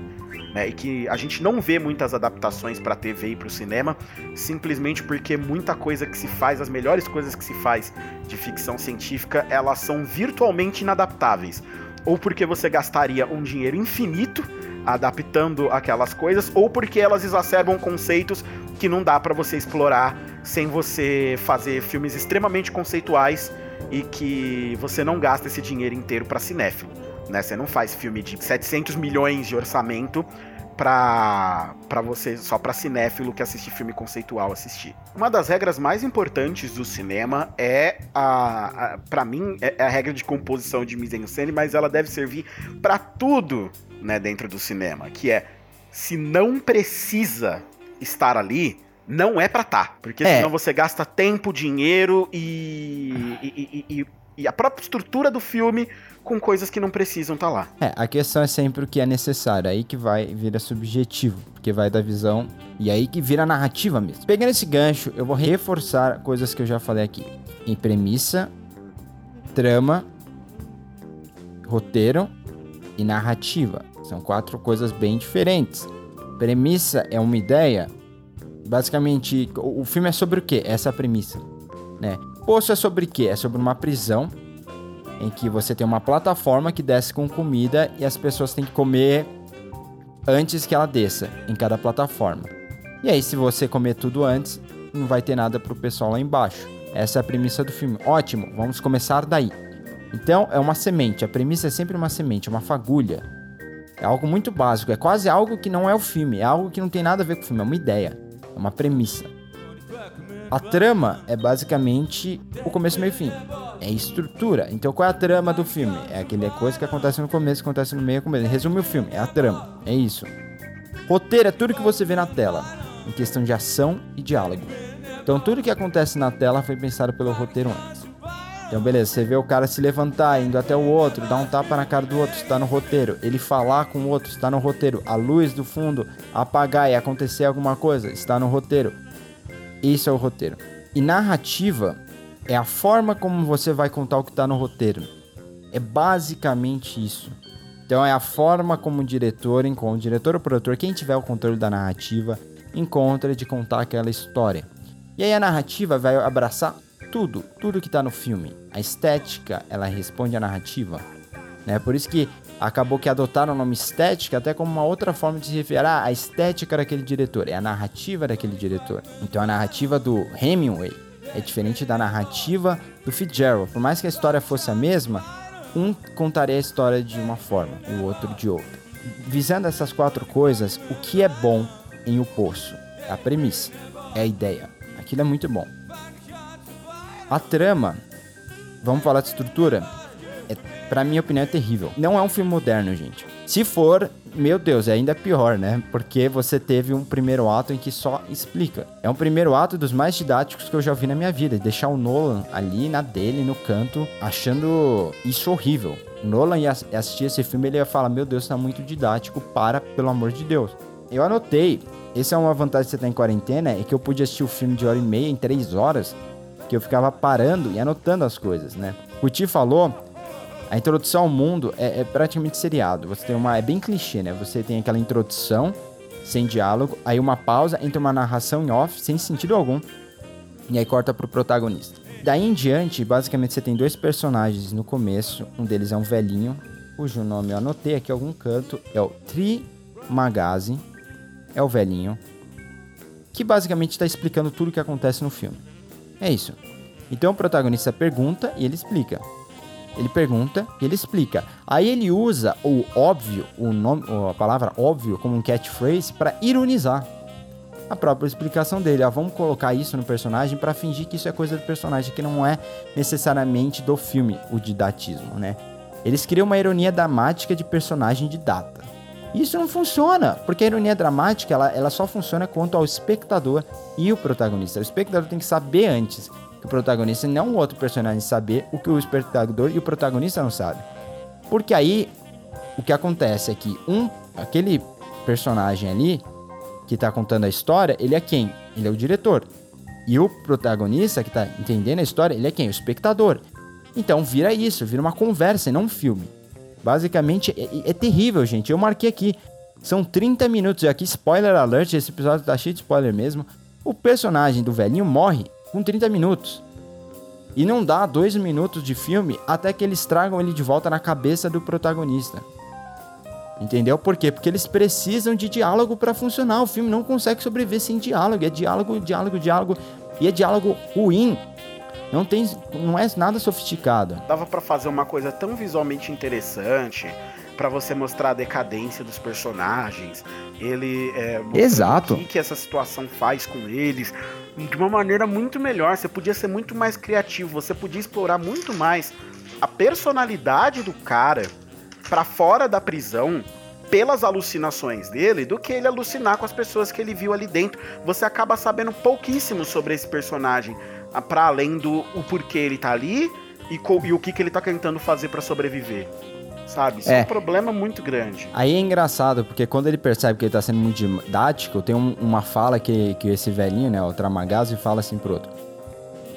Né, e que a gente não vê muitas adaptações para TV e para o cinema, simplesmente porque muita coisa que se faz, as melhores coisas que se faz de ficção científica, elas são virtualmente inadaptáveis. Ou porque você gastaria um dinheiro infinito adaptando aquelas coisas, ou porque elas exacerbam conceitos que não dá para você explorar sem você fazer filmes extremamente conceituais e que você não gasta esse dinheiro inteiro para cinéfilo, né? Você não faz filme de 700 milhões de orçamento pra, pra você, só pra cinéfilo que assiste filme conceitual assistir. Uma das regras mais importantes do cinema é a, a para mim é a regra de composição de mise-en-scène, mas ela deve servir pra tudo, né, dentro do cinema, que é se não precisa estar ali, não é pra tá. Porque É. senão você gasta tempo, dinheiro e, e, e- e- e a própria estrutura do filme com coisas que não precisam tá lá. É, a questão é sempre o que é necessário, aí que vai vira subjetivo, porque vai da visão e aí que vira narrativa mesmo. Pegando esse gancho, eu vou reforçar coisas que eu já falei aqui. Em premissa, trama, roteiro e narrativa. São quatro coisas bem diferentes. Premissa é uma ideia. Basicamente, o filme é sobre o quê? Essa premissa, né? Poço é sobre o quê? É sobre uma prisão em que você tem uma plataforma que desce com comida e as pessoas têm que comer antes que ela desça em cada plataforma. E aí, se você comer tudo antes, não vai ter nada pro pessoal lá embaixo. Essa é a premissa do filme. Ótimo, vamos começar daí. Então, é uma semente. A premissa é sempre uma semente, uma fagulha. É algo muito básico. É quase algo que não é o filme. É algo que não tem nada a ver com o filme. É uma ideia. É uma premissa. A trama é basicamente o começo, meio e fim. É estrutura. Então qual é a trama do filme? É aquela coisa que acontece no começo, acontece no meio, começo. Resume o filme, é a trama. É isso. Roteiro é tudo que você vê na tela, em questão de ação e diálogo. Então tudo que acontece na tela foi pensado pelo roteiro antes. Então beleza, você vê o cara se levantar, indo até o outro, dar um tapa na cara do outro, está no roteiro. Ele falar com o outro, está no roteiro. A luz do fundo apagar e acontecer alguma coisa, está no roteiro. Isso é o roteiro. E narrativa é a forma como você vai contar o que está no roteiro. É basicamente isso. Então é a forma como o diretor o diretor ou produtor, quem tiver o controle da narrativa, encontra de contar aquela história. E aí a narrativa vai abraçar tudo, tudo que está no filme. A estética, ela responde à narrativa. Né? Por isso que acabou que adotaram o nome estética até como uma outra forma de se referir ah, a estética daquele diretor, é a narrativa daquele diretor. Então a narrativa do Hemingway é diferente da narrativa do Fitzgerald. Por mais que a história fosse a mesma, um contaria a história de uma forma, o outro de outra. Visando essas quatro coisas, o que é bom em O Poço? É a premissa, é a ideia. Aquilo é muito bom. A trama, vamos falar de estrutura? É, pra minha opinião, é terrível. Não é um filme moderno, gente. Se for, meu Deus, é ainda pior, né? Porque você teve um primeiro ato em que só explica. É um primeiro ato dos mais didáticos que eu já vi na minha vida. Deixar o Nolan ali na dele, no canto, achando isso horrível. O Nolan ia assistir esse filme ele ia falar: Meu Deus, tá muito didático, para, pelo amor de Deus. Eu anotei. Essa é uma vantagem de você estar em quarentena, é que eu pude assistir o filme de hora e meia em três horas, que eu ficava parando e anotando as coisas, né? O Ti falou a introdução ao mundo é, é praticamente seriado. Você tem uma. É bem clichê, né? Você tem aquela introdução sem diálogo, aí uma pausa, entra uma narração em off, sem sentido algum, e aí corta pro protagonista. Daí em diante, basicamente você tem dois personagens no começo. Um deles é um velhinho, cujo nome eu anotei aqui em algum canto. É o Tri Magazi. É o velhinho. Que basicamente está explicando tudo o que acontece no filme. É isso. Então o protagonista pergunta e ele explica. Ele pergunta e ele explica. Aí ele usa o óbvio, o nome, a palavra óbvio como um catchphrase para ironizar a própria explicação dele. Ah, vamos colocar isso no personagem para fingir que isso é coisa do personagem, que não é necessariamente do filme, o didatismo, né? Eles criam uma ironia dramática de personagem didata. Isso não funciona, porque a ironia dramática ela, ela só funciona quanto ao espectador e o protagonista. O espectador tem que saber antes que o protagonista e não o outro personagem saber o que o espectador e o protagonista não sabem. Porque aí o que acontece é que um aquele personagem ali que tá contando a história, ele é quem? Ele é o diretor. E o protagonista que tá entendendo a história, ele é quem? O espectador. Então vira isso, vira uma conversa e não um filme. Basicamente é, é terrível, gente. Eu marquei aqui. São 30 minutos. E aqui, spoiler alert, esse episódio tá cheio de spoiler mesmo. O personagem do velhinho morre com 30 minutos. E não dá dois minutos de filme até que eles tragam ele de volta na cabeça do protagonista. Entendeu? Por quê? Porque eles precisam de diálogo para funcionar. O filme não consegue sobreviver sem diálogo. É diálogo, diálogo, diálogo. E é diálogo ruim. Não tem, não é nada sofisticado. Dava para fazer uma coisa tão visualmente interessante para você mostrar a decadência dos personagens. Ele é, Exato. O que, que essa situação faz com eles de uma maneira muito melhor. Você podia ser muito mais criativo. Você podia explorar muito mais a personalidade do cara para fora da prisão pelas alucinações dele do que ele alucinar com as pessoas que ele viu ali dentro. Você acaba sabendo pouquíssimo sobre esse personagem, para além do o porquê ele tá ali e, e o que, que ele tá tentando fazer para sobreviver. Sabe? Isso é. é. um problema muito grande. Aí é engraçado, porque quando ele percebe que ele tá sendo muito didático, tem um, uma fala que, que esse velhinho, né, o Tramagazo, fala assim pro outro.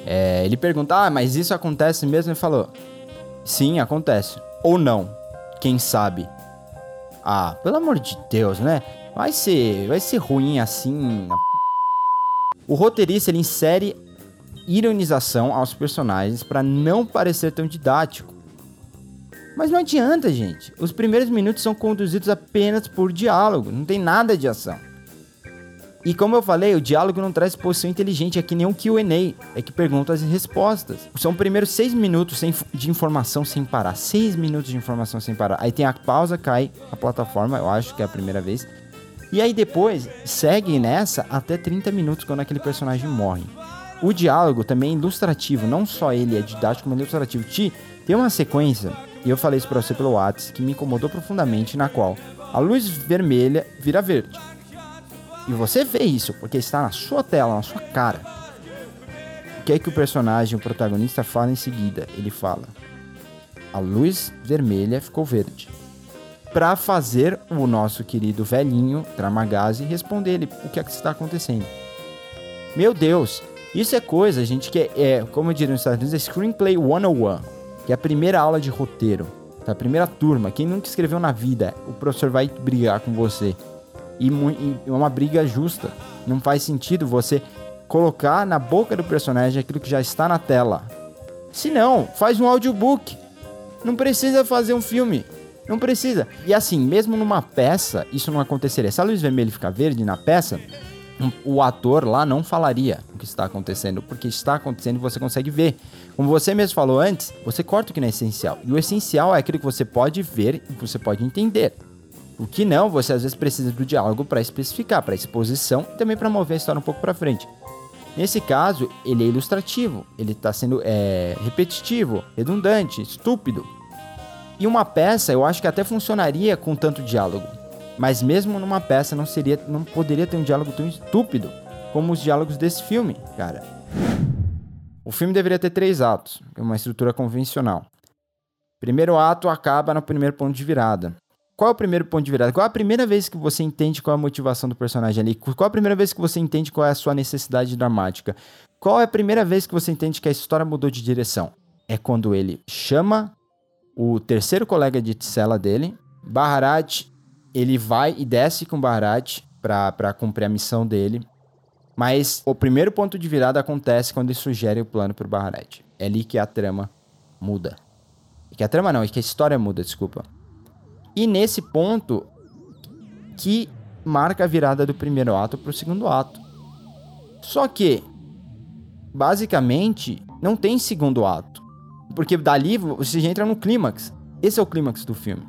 É, ele pergunta, ah, mas isso acontece mesmo? Ele falou, sim, acontece. Ou não, quem sabe. Ah, pelo amor de Deus, né? Vai ser, vai ser ruim assim. O roteirista ele insere ironização aos personagens para não parecer tão didático. Mas não adianta, gente. Os primeiros minutos são conduzidos apenas por diálogo, não tem nada de ação. E como eu falei, o diálogo não traz posição inteligente, é que nem um QA, é que perguntas e respostas. São primeiros seis minutos de informação sem parar. Seis minutos de informação sem parar. Aí tem a pausa, cai a plataforma, eu acho que é a primeira vez. E aí depois segue nessa até 30 minutos quando aquele personagem morre. O diálogo também é ilustrativo, não só ele é didático, mas ilustrativo. Ti, tem uma sequência, e eu falei isso pra você pelo WhatsApp, que me incomodou profundamente, na qual a luz vermelha vira verde. E você vê isso, porque está na sua tela, na sua cara. O que é que o personagem, o protagonista, fala em seguida? Ele fala: A luz vermelha ficou verde. Para fazer o nosso querido velhinho, Tramagazi, responder ele o que é que está acontecendo. Meu Deus, isso é coisa, gente, que é, é como eu diria nos Estados Unidos, é Screenplay 101, que é a primeira aula de roteiro, tá? a primeira turma. Quem nunca escreveu na vida, o professor vai brigar com você e, e uma briga justa. Não faz sentido você colocar na boca do personagem aquilo que já está na tela. Se não, faz um audiobook. Não precisa fazer um filme. Não precisa. E assim, mesmo numa peça, isso não aconteceria. Se a luz vermelha ficar verde na peça, o ator lá não falaria o que está acontecendo, porque está acontecendo e você consegue ver. Como você mesmo falou antes, você corta o que não é essencial. E o essencial é aquilo que você pode ver e que você pode entender. O que não, você às vezes precisa do diálogo para especificar, para exposição e também para mover a história um pouco para frente. Nesse caso, ele é ilustrativo, ele está sendo é, repetitivo, redundante, estúpido. E uma peça, eu acho que até funcionaria com tanto diálogo. Mas mesmo numa peça não seria, não poderia ter um diálogo tão estúpido como os diálogos desse filme, cara. O filme deveria ter três atos, uma estrutura convencional. Primeiro ato acaba no primeiro ponto de virada. Qual é o primeiro ponto de virada? Qual é a primeira vez que você entende qual é a motivação do personagem ali? Qual é a primeira vez que você entende qual é a sua necessidade dramática? Qual é a primeira vez que você entende que a história mudou de direção? É quando ele chama o terceiro colega de cela dele, Baharat, ele vai e desce com Baharat para cumprir a missão dele. Mas o primeiro ponto de virada acontece quando ele sugere o plano pro Baharat. É ali que a trama muda. Que a trama não, é que a história muda, desculpa. E nesse ponto que marca a virada do primeiro ato para o segundo ato. Só que, basicamente, não tem segundo ato. Porque dali você já entra no clímax. Esse é o clímax do filme.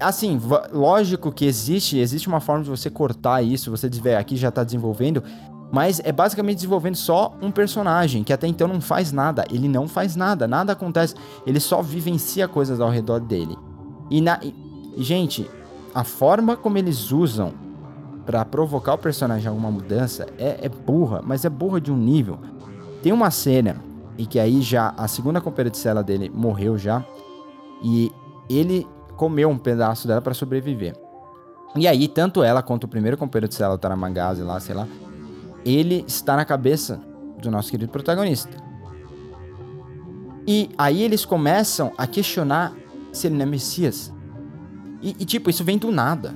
Assim, lógico que existe, existe uma forma de você cortar isso, você dizer, aqui já está desenvolvendo, mas é basicamente desenvolvendo só um personagem que até então não faz nada. Ele não faz nada, nada acontece. Ele só vivencia coisas ao redor dele. E, na, e, gente, a forma como eles usam para provocar o personagem alguma mudança é, é, burra, mas é burra de um nível. Tem uma cena em que aí já a segunda companheira de cela dele morreu já e ele comeu um pedaço dela para sobreviver. E aí, tanto ela quanto o primeiro companheiro de cela, o Taramagazi lá, sei lá, ele está na cabeça do nosso querido protagonista. E aí eles começam a questionar se ele não é Messias. E, e, tipo, isso vem do nada.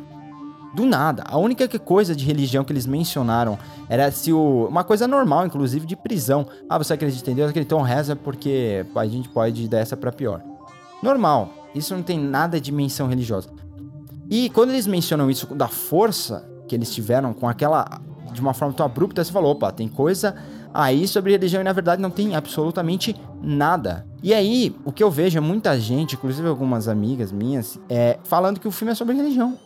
Do nada. A única coisa de religião que eles mencionaram era se o. Uma coisa normal, inclusive, de prisão. Ah, você acredita em Deus? Então reza porque a gente pode ir dessa pra pior. Normal. Isso não tem nada de menção religiosa. E quando eles mencionam isso da força que eles tiveram com aquela. de uma forma tão abrupta, você falou: opa, tem coisa aí sobre religião e na verdade não tem absolutamente nada. E aí, o que eu vejo é muita gente, inclusive algumas amigas minhas, é, falando que o filme é sobre religião.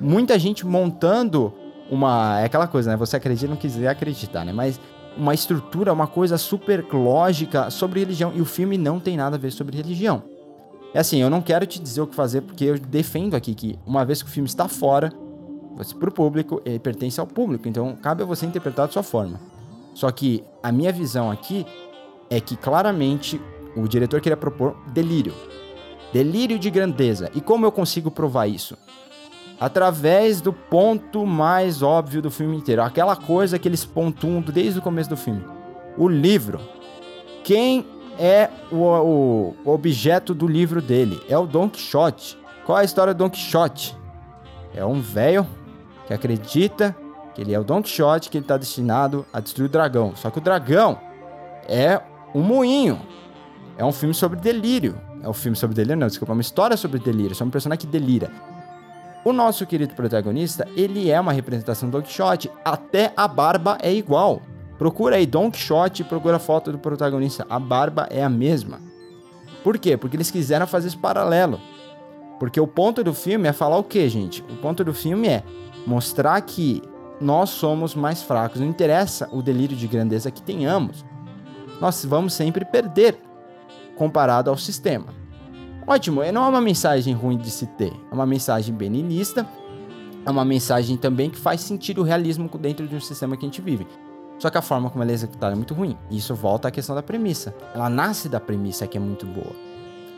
Muita gente montando uma. É aquela coisa, né? Você acredita não quiser acreditar, né? Mas uma estrutura, uma coisa super lógica sobre religião. E o filme não tem nada a ver sobre religião. É assim, eu não quero te dizer o que fazer, porque eu defendo aqui que uma vez que o filme está fora, para o público, ele pertence ao público. Então, cabe a você interpretar da sua forma. Só que a minha visão aqui é que claramente o diretor queria propor delírio. Delírio de grandeza. E como eu consigo provar isso? Através do ponto mais óbvio do filme inteiro. Aquela coisa que eles pontuam desde o começo do filme. O livro. Quem é o, o, objeto do livro dele? É o Don Quixote. Qual é a história do Don Quixote? É um velho que acredita que ele é o Don Quixote, que ele está destinado a destruir o dragão. Só que o dragão é um moinho. É um filme sobre delírio. É um filme sobre delírio, não, desculpa, é uma história sobre delírio, sobre um personagem que delira. O nosso querido protagonista, ele é uma representação do Don Quixote, até a barba é igual. Procura aí Don Quixote e procura a foto do protagonista, a barba é a mesma. Por quê? Porque eles quiseram fazer esse paralelo. Porque o ponto do filme é falar o quê, gente? O ponto do filme é mostrar que nós somos mais fracos. Não interessa o delírio de grandeza que tenhamos. Nós vamos sempre perder comparado ao sistema. Ótimo, não é uma mensagem ruim de se ter, é uma mensagem beninista, é uma mensagem também que faz sentido o realismo dentro de um sistema que a gente vive. Só que a forma como ela é executada é muito ruim. E isso volta à questão da premissa. Ela nasce da premissa que é muito boa.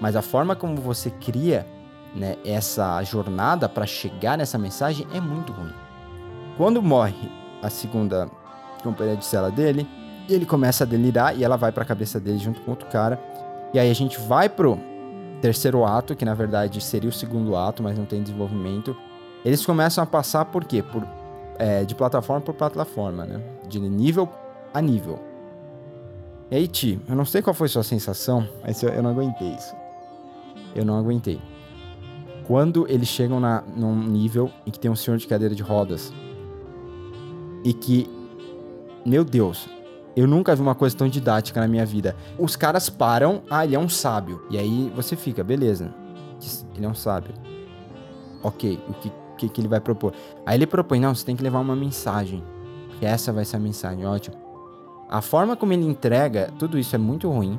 Mas a forma como você cria né, essa jornada para chegar nessa mensagem é muito ruim. Quando morre a segunda companheira de cela dele, ele começa a delirar e ela vai para a cabeça dele junto com outro cara. E aí a gente vai pro terceiro ato, que na verdade seria o segundo ato, mas não tem desenvolvimento. Eles começam a passar por quê? Por, é, de plataforma por plataforma, né? De nível a nível. E aí, Ti, eu não sei qual foi sua sensação, mas eu, eu não aguentei isso. Eu não aguentei. Quando eles chegam na, num nível em que tem um senhor de cadeira de rodas e que, meu Deus, eu nunca vi uma coisa tão didática na minha vida. Os caras param, ah, ele é um sábio. E aí você fica, beleza. Ele é um sábio. Ok, o que, que, que ele vai propor? Aí ele propõe, não, você tem que levar uma mensagem. Que essa vai ser a mensagem, ótimo. A forma como ele entrega, tudo isso é muito ruim.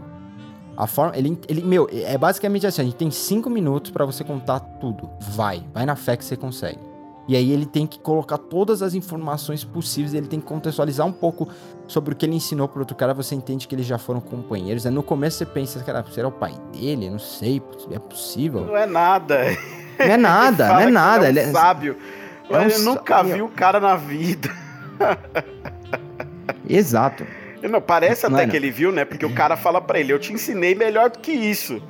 A forma, ele, ele, meu, é basicamente assim, a gente tem cinco minutos para você contar tudo. Vai, vai na fé que você consegue. E aí ele tem que colocar todas as informações possíveis, ele tem que contextualizar um pouco sobre o que ele ensinou pro outro cara, você entende que eles já foram companheiros. Aí no começo você pensa, cara, será o pai dele? Não sei, é possível. Não é nada. Não é <laughs> nada, não é nada. Ele é um sábio. É um ele nunca viu o cara na vida. <laughs> Exato. Não, parece até que ele viu, né? Porque o cara fala para ele: Eu te ensinei melhor do que isso.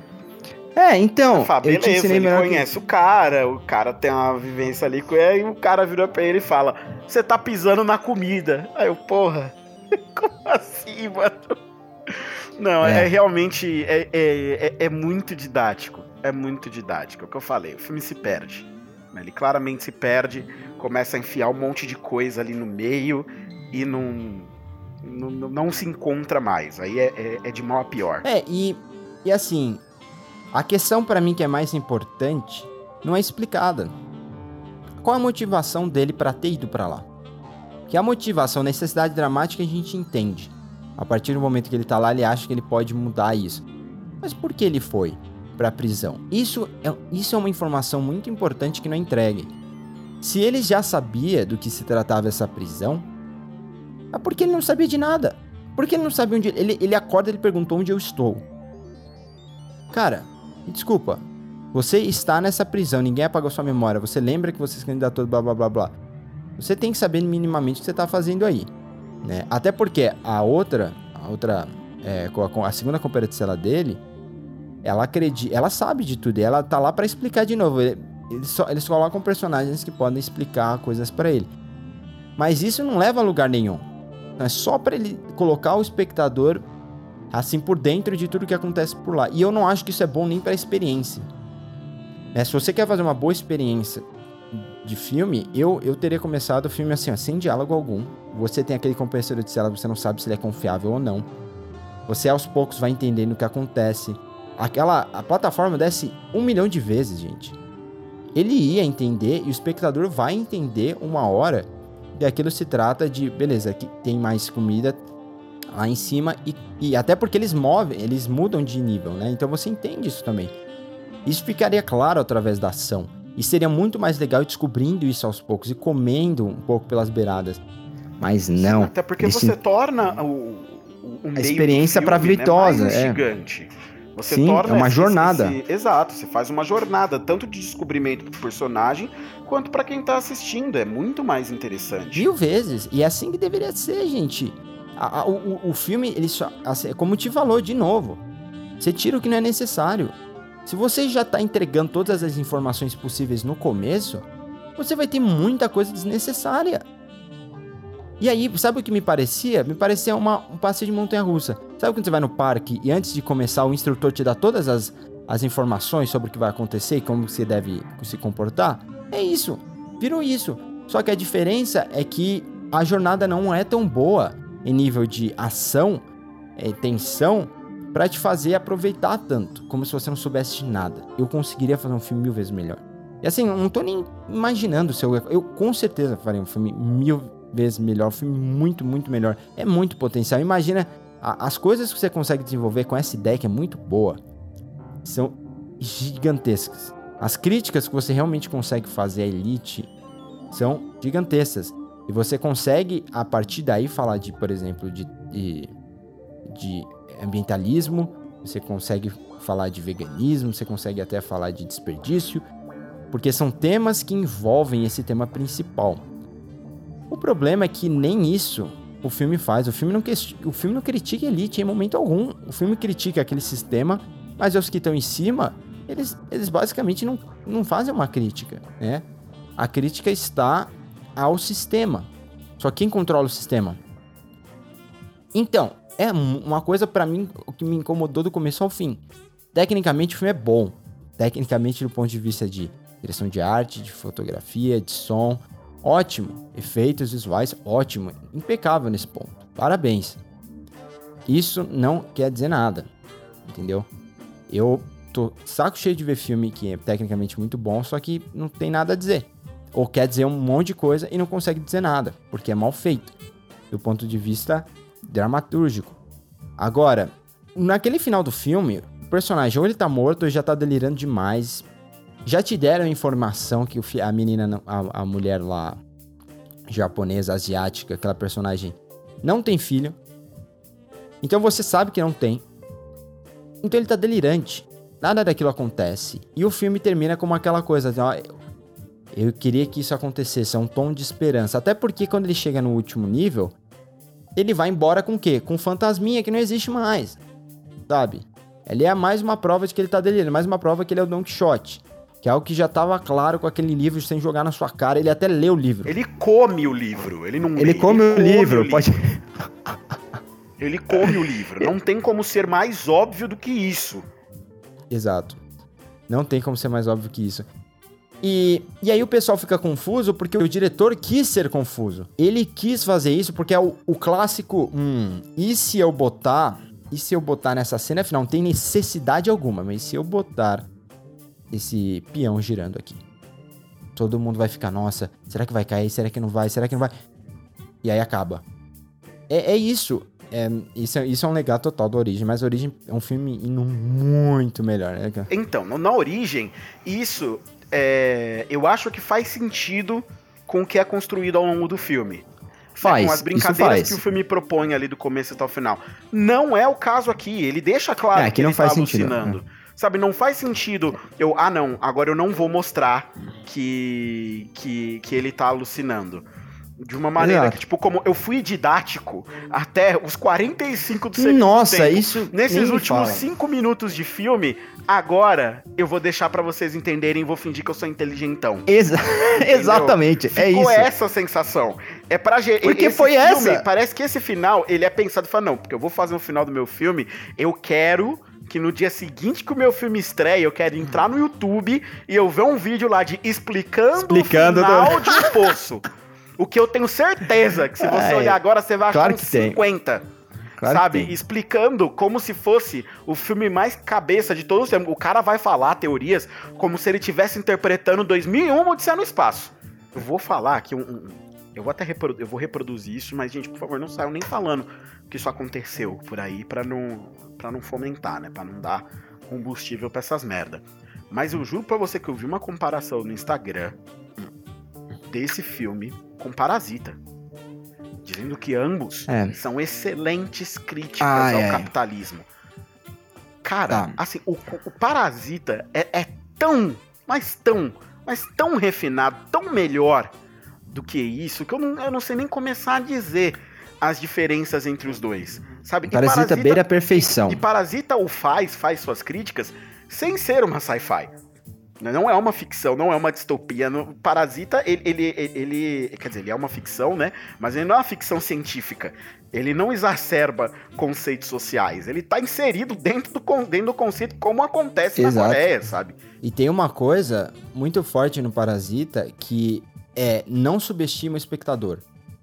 É, então. Fala, eu te ensinei ele conhece que... o cara, o cara tem uma vivência ali com ele, e o cara vira pra ele e fala: Você tá pisando na comida. Aí eu, porra, <laughs> como assim, mano? Não, é, é realmente. É, é, é, é, muito didático. É muito didático. É o que eu falei. O filme se perde. Né? Ele claramente se perde, começa a enfiar um monte de coisa ali no meio e não não, não se encontra mais. Aí é, é, é, de mal a pior. É, e, e assim, a questão para mim que é mais importante não é explicada. Qual a motivação dele para ter ido para lá? Que a motivação, a necessidade dramática a gente entende. A partir do momento que ele tá lá, ele acha que ele pode mudar isso. Mas por que ele foi para a prisão? Isso é, isso é uma informação muito importante que não é entregue. Se ele já sabia do que se tratava essa prisão, é porque ele não sabia de nada. Porque ele não sabia onde. Ele, ele acorda e ele perguntou onde eu estou. Cara, desculpa. Você está nessa prisão, ninguém apagou sua memória. Você lembra que você se candidatou, blá blá blá blá. Você tem que saber minimamente o que você está fazendo aí. Né? Até porque a outra, a outra, é, a segunda companheira de cela dele, ela acredita, ela sabe de tudo. E ela tá lá para explicar de novo. Eles, só, eles colocam personagens que podem explicar coisas para ele. Mas isso não leva a lugar nenhum. É só para ele colocar o espectador assim por dentro de tudo que acontece por lá. E eu não acho que isso é bom nem para experiência. É, se você quer fazer uma boa experiência de filme, eu, eu teria começado o filme assim, ó, sem diálogo algum. Você tem aquele companheiro de cela, você não sabe se ele é confiável ou não. Você aos poucos vai entendendo o que acontece. Aquela a plataforma desce um milhão de vezes, gente. Ele ia entender e o espectador vai entender uma hora e aquilo se trata de, beleza, que tem mais comida lá em cima e, e até porque eles movem, eles mudam de nível, né? Então você entende isso também. Isso ficaria claro através da ação. E seria muito mais legal descobrindo isso aos poucos e comendo um pouco pelas beiradas. Mas não. Até porque esse- você torna o, o, meio experiência pravirtuosa, né, mais é. instigante. Você Sim, torna é uma esse- jornada. esse- exato, você faz uma jornada, tanto de descobrimento do personagem, quanto pra quem tá assistindo. É muito mais interessante. Mil vezes. E é assim que deveria ser, gente. A- a- o, o- o filme, ele só. assim, como te falou de novo, você tira o que não é necessário. Se você já tá entregando todas as informações possíveis no começo, você vai ter muita coisa desnecessária. E aí, sabe o que me parecia? Me parecia uma, um passeio de montanha russa. Sabe quando você vai no parque e antes de começar o instrutor te dá todas as, as informações sobre o que vai acontecer e como você deve se comportar? É isso. Virou isso. Só que a diferença é que a jornada não é tão boa em nível de ação, eh, tensão, pra te fazer aproveitar tanto, como se você não soubesse de nada. Eu conseguiria fazer um filme mil vezes melhor. E assim, não tô nem imaginando se eu. Eu com certeza faria um filme mil vezes melhor, um filme muito, muito melhor. É muito potencial. Imagina a- as coisas que você consegue desenvolver com essa ideia que é muito boa. São gigantescas. As críticas que você realmente consegue fazer à Elite são gigantescas. E você consegue, a partir daí, falar de, por exemplo, de, de, de ambientalismo, você consegue falar de veganismo, você consegue até falar de desperdício, porque são temas que envolvem esse tema principal. O problema é que nem isso o filme faz. O filme não, o filme não critica Elite em momento algum. O filme critica aquele sistema, mas os que estão em cima, eles, eles basicamente não, não fazem uma crítica, né? A crítica está ao sistema. Só quem controla o sistema? Então, é um- uma coisa pra mim que me incomodou do começo ao fim. Tecnicamente o filme é bom. Tecnicamente do ponto de vista de direção de arte, de fotografia, de som, ótimo. Efeitos visuais, ótimo. Impecável nesse ponto. Parabéns. Isso não quer dizer nada. Entendeu? Eu tô saco cheio de ver filme que é tecnicamente muito bom, só que não tem nada a dizer. Ou quer dizer um monte de coisa e não consegue dizer nada, porque é mal feito. Do ponto de vista dramatúrgico. Agora, naquele final do filme, o personagem ou ele tá morto ou já tá delirando demais. Já te deram informação que a menina, a, a mulher lá, japonesa, asiática, aquela personagem, não tem filho. Então você sabe que não tem. Então ele tá delirante. Nada daquilo acontece. E o filme termina como aquela coisa, assim, eu queria que isso acontecesse, é um tom de esperança. Até porque quando ele chega no último nível, ele vai embora com o quê? Com fantasminha que não existe mais. Sabe? Ele é mais uma prova de que ele tá delirando, mais uma prova que ele é o Don Quixote. Que é algo que já tava claro com aquele livro sem jogar na sua cara. Ele até lê o livro. Ele come o livro, ele não Ele lê, come o livro, pode. Ele come o livro. Não tem como ser mais óbvio do que isso. Exato. Não tem como ser mais óbvio que isso. E, e aí o pessoal fica confuso porque o diretor quis ser confuso. Ele quis fazer isso porque é o, o clássico. Hum, e se eu botar. E se eu botar nessa cena final? Não tem necessidade alguma, mas se eu botar esse peão girando aqui? Todo mundo vai ficar, nossa, será que vai cair? Será que não vai? Será que não vai? E aí acaba. É, é isso. É, isso, é, isso é um legado total da Origem, mas a Origem é um filme indo muito melhor, né, cara? Então, na origem, isso é, eu acho que faz sentido com o que é construído ao longo do filme. Faz, com as brincadeiras que o filme propõe ali do começo até o final. Não é o caso aqui. Ele deixa claro É, que não ele faz tá sentido, alucinando. Sabe, não faz sentido eu, ah não, agora eu não vou mostrar que que, que ele tá alucinando. De uma maneira Exato. que, tipo, como eu fui didático até os 45 do segundo Nossa, tempo, isso. Nesses últimos fala. cinco minutos de filme, agora eu vou deixar pra vocês entenderem e vou fingir que eu sou inteligentão. Exa- <laughs> Exatamente, é Ficou isso. essa sensação. É pra gente. Porque foi essa. Parece que esse final, ele é pensado e fala, não, porque eu vou fazer no final do meu filme, eu quero que no dia seguinte que o meu filme estreia, eu quero entrar no YouTube e eu ver um vídeo lá de explicando, Explicando o final de um poço. O que eu tenho certeza que se você Ai, olhar agora, você vai achar claro uns que tem. 50. Claro sabe? Explicando como se fosse o filme mais cabeça de todos os tempos. O cara vai falar teorias como se ele estivesse interpretando 2001 Odisseia no Espaço. Eu vou falar aqui um... um- eu vou até reprodu eu vou reproduzir isso, mas, gente, por favor, não saiam nem falando que isso aconteceu por aí pra não, pra não fomentar, né? Pra não dar combustível pra essas merda. Mas eu juro pra você que eu vi uma comparação no Instagram desse filme com Parasita. Dizendo que ambos É. são excelentes críticas Ai, ao ai. capitalismo. Cara, Tá. assim, o, o Parasita é, é tão, mas tão, mas tão refinado, tão melhor do que isso, que eu não, eu não sei nem começar a dizer as diferenças entre os dois. Sabe? E Parasita beira a perfeição. e Parasita o faz, faz suas críticas sem ser uma sci-fi. Não é uma ficção, não é uma distopia. No- Parasita, ele, ele, ele- Quer dizer, ele é uma ficção, né? Mas ele não é uma ficção científica. Ele não exacerba conceitos sociais. Ele tá inserido dentro do, dentro do conceito como acontece Exato. na Coreia, sabe? E tem uma coisa muito forte no Parasita que é não subestima o espectador.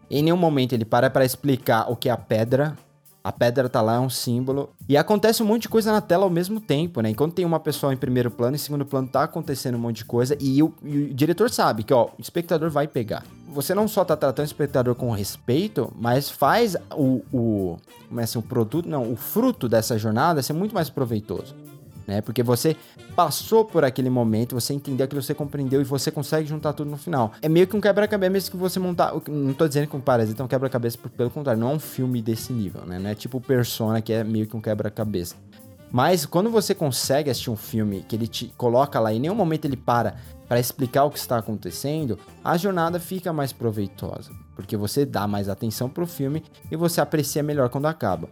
Em nenhum momento ele para pra explicar o que é a pedra. A pedra tá lá, é um símbolo. E acontece um monte de coisa na tela ao mesmo tempo, né? Enquanto tem uma pessoa em primeiro plano, em segundo plano tá acontecendo um monte de coisa. E o, e o diretor sabe que, ó, o espectador vai pegar. Você não só tá tratando o espectador com respeito, mas faz o, o, como é assim, o produto, não, o fruto dessa jornada ser muito mais proveitoso né? Porque você passou por aquele momento, você entendeu aquilo, você compreendeu e você consegue juntar tudo no final. É meio que um quebra-cabeça que você montar. Não tô dizendo que um Parasita é um quebra-cabeça, pelo contrário, não é um filme desse nível, né? Não é tipo Persona, que é meio que um quebra-cabeça. Mas quando você consegue assistir um filme que ele te coloca lá e em nenhum momento ele para para explicar o que está acontecendo, a jornada fica mais proveitosa, porque você dá mais atenção pro filme e você aprecia melhor quando acaba.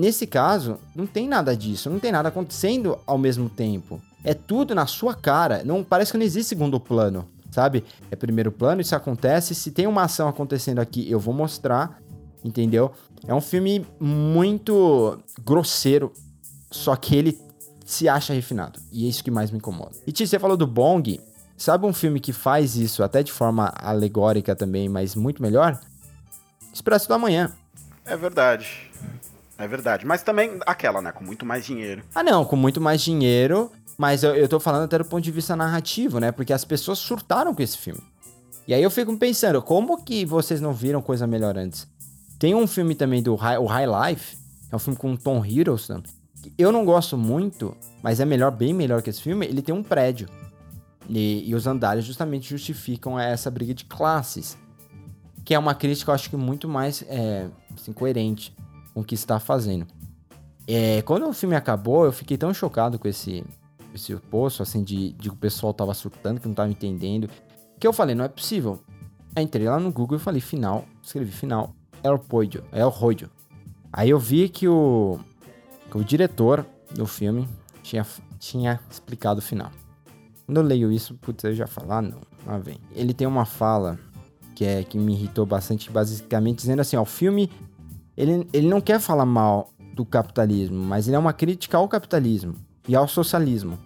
Nesse caso, não tem nada disso, não tem nada acontecendo ao mesmo tempo. É tudo na sua cara, não parece que não existe segundo plano, sabe? É primeiro plano, isso acontece, se tem uma ação acontecendo aqui, eu vou mostrar, entendeu? É um filme muito grosseiro, só que ele se acha refinado, e é isso que mais me incomoda. E Ti, você falou do Bong, sabe um filme que faz isso até de forma alegórica também, mas muito melhor? Expresso da Manhã. É verdade. É verdade. Mas também aquela, né? Com muito mais dinheiro. Ah, não, com muito mais dinheiro, mas eu, eu tô falando até do ponto de vista narrativo, né? Porque as pessoas surtaram com esse filme. E aí eu fico pensando, como que vocês não viram coisa melhor antes? Tem um filme também do High, o High Life, é um filme com Tom Hiddleston. Eu não gosto muito, mas é melhor, bem melhor que esse filme. Ele tem um prédio. E, e os andares justamente justificam essa briga de classes. Que é uma crítica, eu acho que muito mais é, assim, coerente com o que está fazendo. É, quando o filme acabou, eu fiquei tão chocado com esse, esse poço, assim, de, de o pessoal tava surtando, que não tava entendendo, que eu falei, não é possível. Aí entrei lá no Google e falei, final, escrevi final, El Podio, El Rodio. Aí eu vi que o, que o diretor do filme tinha, tinha explicado o final. Quando eu leio isso, putz, eu já falo, ah, não, lá vem. Ele tem uma fala que, é, que me irritou bastante, basicamente dizendo assim, ó, o filme, ele, ele não quer falar mal do capitalismo, mas ele é uma crítica ao capitalismo e ao socialismo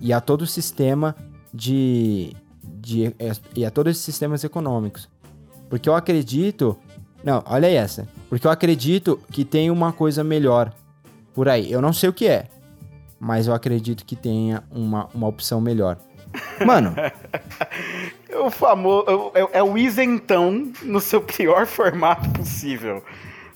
e a todo o sistema de, de e a todos esses sistemas econômicos. Porque eu acredito, não, olha essa, porque eu acredito que tem uma coisa melhor por aí. Eu não sei o que é, mas eu acredito que tenha uma, uma opção melhor. <laughs> Mano, É o famoso. É, é o isentão no seu pior formato possível.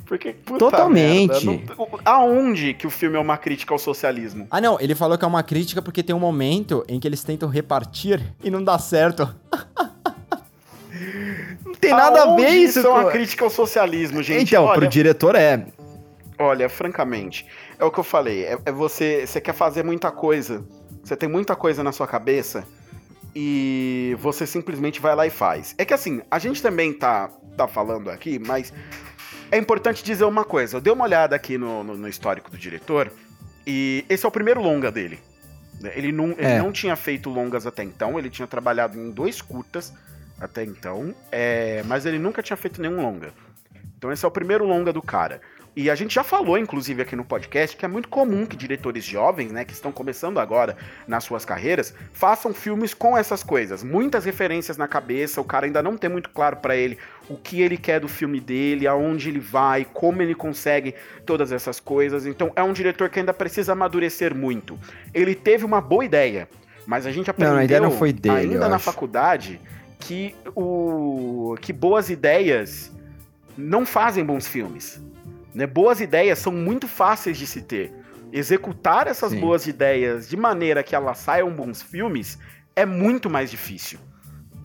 Porque, Totalmente. merda, não- aonde que o filme é uma crítica ao socialismo? ah não, ele falou que é uma crítica porque tem um momento em que eles tentam repartir e não dá certo. <laughs> não tem nada a Aonde ver isso, é uma crítica ao socialismo, gente. Então, olha, pro diretor é. olha, francamente, é o que eu falei. É, é você, você quer fazer muita coisa. Você tem muita coisa na sua cabeça e você simplesmente vai lá e faz. É que assim, a gente também tá, tá falando aqui, mas é importante dizer uma coisa. Eu dei uma olhada aqui no, no- no histórico do diretor e esse é o primeiro longa dele. Ele não, ele É. não tinha feito longas até então, ele tinha trabalhado em dois curtas até então, é, mas ele nunca tinha feito nenhum longa. Então esse é o primeiro longa do cara. E a gente já falou, inclusive, aqui no podcast, que é muito comum que diretores jovens, né, que estão começando agora nas suas carreiras, façam filmes com essas coisas. Muitas referências na cabeça, o cara ainda não tem muito claro pra ele o que ele quer do filme dele, aonde ele vai, como ele consegue todas essas coisas. Então é um diretor que ainda precisa amadurecer muito. Ele teve uma boa ideia, mas a gente aprendeu Não, a ideia não foi dele, ainda na acho. faculdade que o que boas ideias não fazem bons filmes. Né? Boas ideias são muito fáceis de se ter. Executar essas Sim. boas ideias de maneira que elas saiam bons filmes é muito mais difícil.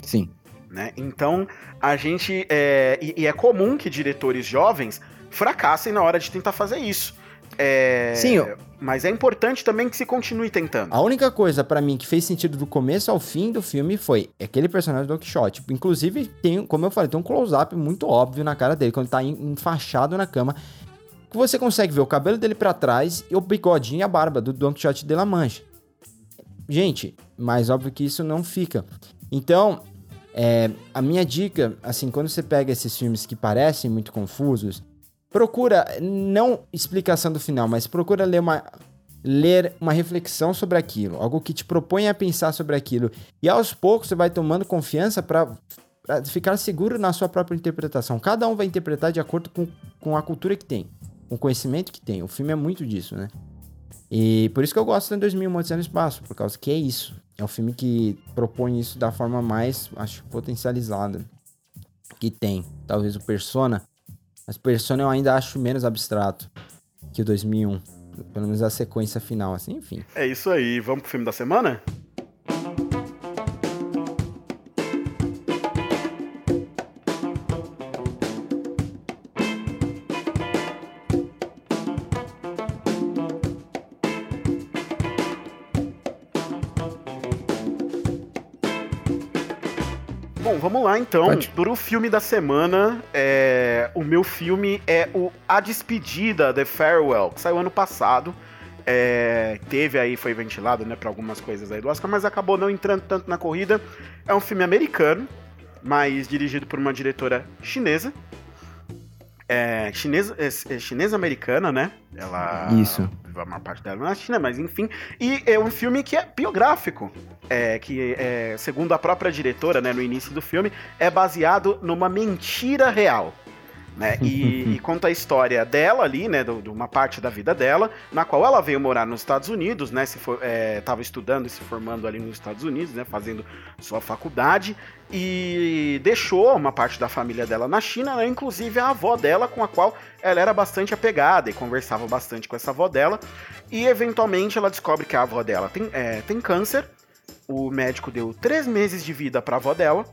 Sim. né? Então, a gente. É, e, e é comum que diretores jovens fracassem na hora de tentar fazer isso. É, Sim, eu- Mas é importante também que se continue tentando. A única coisa pra mim que fez sentido do começo ao fim do filme foi aquele personagem do Don Quixote. Inclusive, tem, como eu falei, tem um close-up muito óbvio na cara dele, quando ele tá en- enfaixado na cama. Que você consegue ver o cabelo dele pra trás e o bigodinho e a barba do Don Quixote de La Mancha. Gente, mais óbvio que isso não fica. Então, é, a minha dica, assim, quando você pega esses filmes que parecem muito confusos, procura, não explicação do final, mas procura ler uma, ler uma reflexão sobre aquilo, algo que te propõe a pensar sobre aquilo. E aos poucos você vai tomando confiança para ficar seguro na sua própria interpretação. Cada um vai interpretar de acordo com, com a cultura que tem, com o conhecimento que tem. O filme é muito disso, né? E por isso que eu gosto de 2000 Odisseia no Espaço, por causa que é isso. É um filme que propõe isso da forma mais, acho, potencializada que tem. Talvez o Persona, mas Persona eu ainda acho menos abstrato que o 2001. Pelo menos a sequência final, assim, enfim. É isso aí. Vamos pro filme da semana? Bom, vamos lá então. Pode. Pro filme da semana, é, o meu filme é o A Despedida, The Farewell, que saiu ano passado. É, teve aí, foi ventilado, né, para algumas coisas aí do Oscar, mas acabou não entrando tanto na corrida. É um filme americano, mas dirigido por uma diretora chinesa. É, chinesa, é, é chinesa-americana, né? Ela. Isso. A maior parte dela na China, mas enfim. E é um filme que é biográfico. É, que, é, segundo a própria diretora, né, no início do filme, é baseado numa mentira real. Né? E, e <laughs> conta a história dela ali, né? do- De uma parte da vida dela, na qual ela veio morar nos Estados Unidos, né? Se for, é, tava estudando e se formando ali nos Estados Unidos, né? Fazendo sua faculdade. E deixou uma parte da família dela na China, né, inclusive a avó dela, com a qual ela era bastante apegada e conversava bastante com essa avó dela. E eventualmente ela descobre que a avó dela tem, é, tem câncer. O médico deu três meses de vida para a avó dela.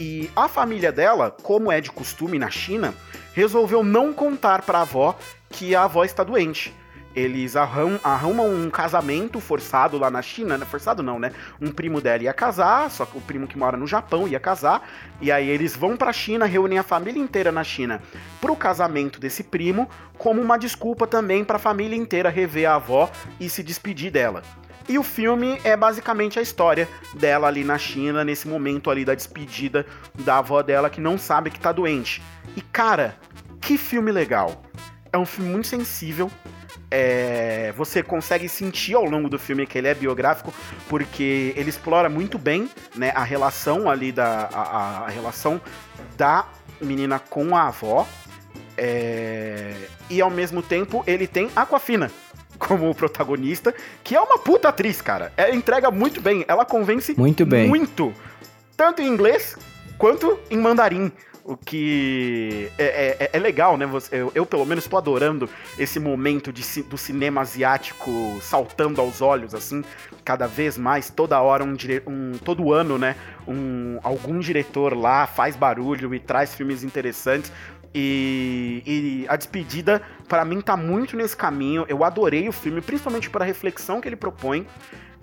E a família dela, como é de costume na China, resolveu não contar para a avó que a avó está doente. Eles arrum- arrumam um casamento forçado lá na China, né? forçado não, né? Um primo dela ia casar, só que o primo que mora no Japão ia casar, e aí eles vão pra China, reúnem a família inteira na China pro casamento desse primo, como uma desculpa também pra família inteira rever a avó e se despedir dela. E o filme é basicamente a história dela ali na China, nesse momento ali da despedida da avó dela que não sabe que tá doente. E cara, que filme legal! É um filme muito sensível. É, você consegue sentir ao longo do filme que ele é biográfico, porque ele explora muito bem né, a relação ali da. A, a- relação da menina com a avó. É, e ao mesmo tempo ele tem Aquafina como protagonista, que é uma puta atriz, cara. Ela entrega muito bem, ela convence Muito bem. muito. Tanto em inglês quanto em mandarim. O que é, é- é legal, né? Eu, eu, pelo menos, tô adorando esse momento de do cinema asiático saltando aos olhos, assim, cada vez mais, toda hora, um, um- todo ano, né? Um, algum diretor lá faz barulho e traz filmes interessantes. E, e a despedida, pra mim, tá muito nesse caminho. Eu adorei o filme, principalmente pela reflexão que ele propõe.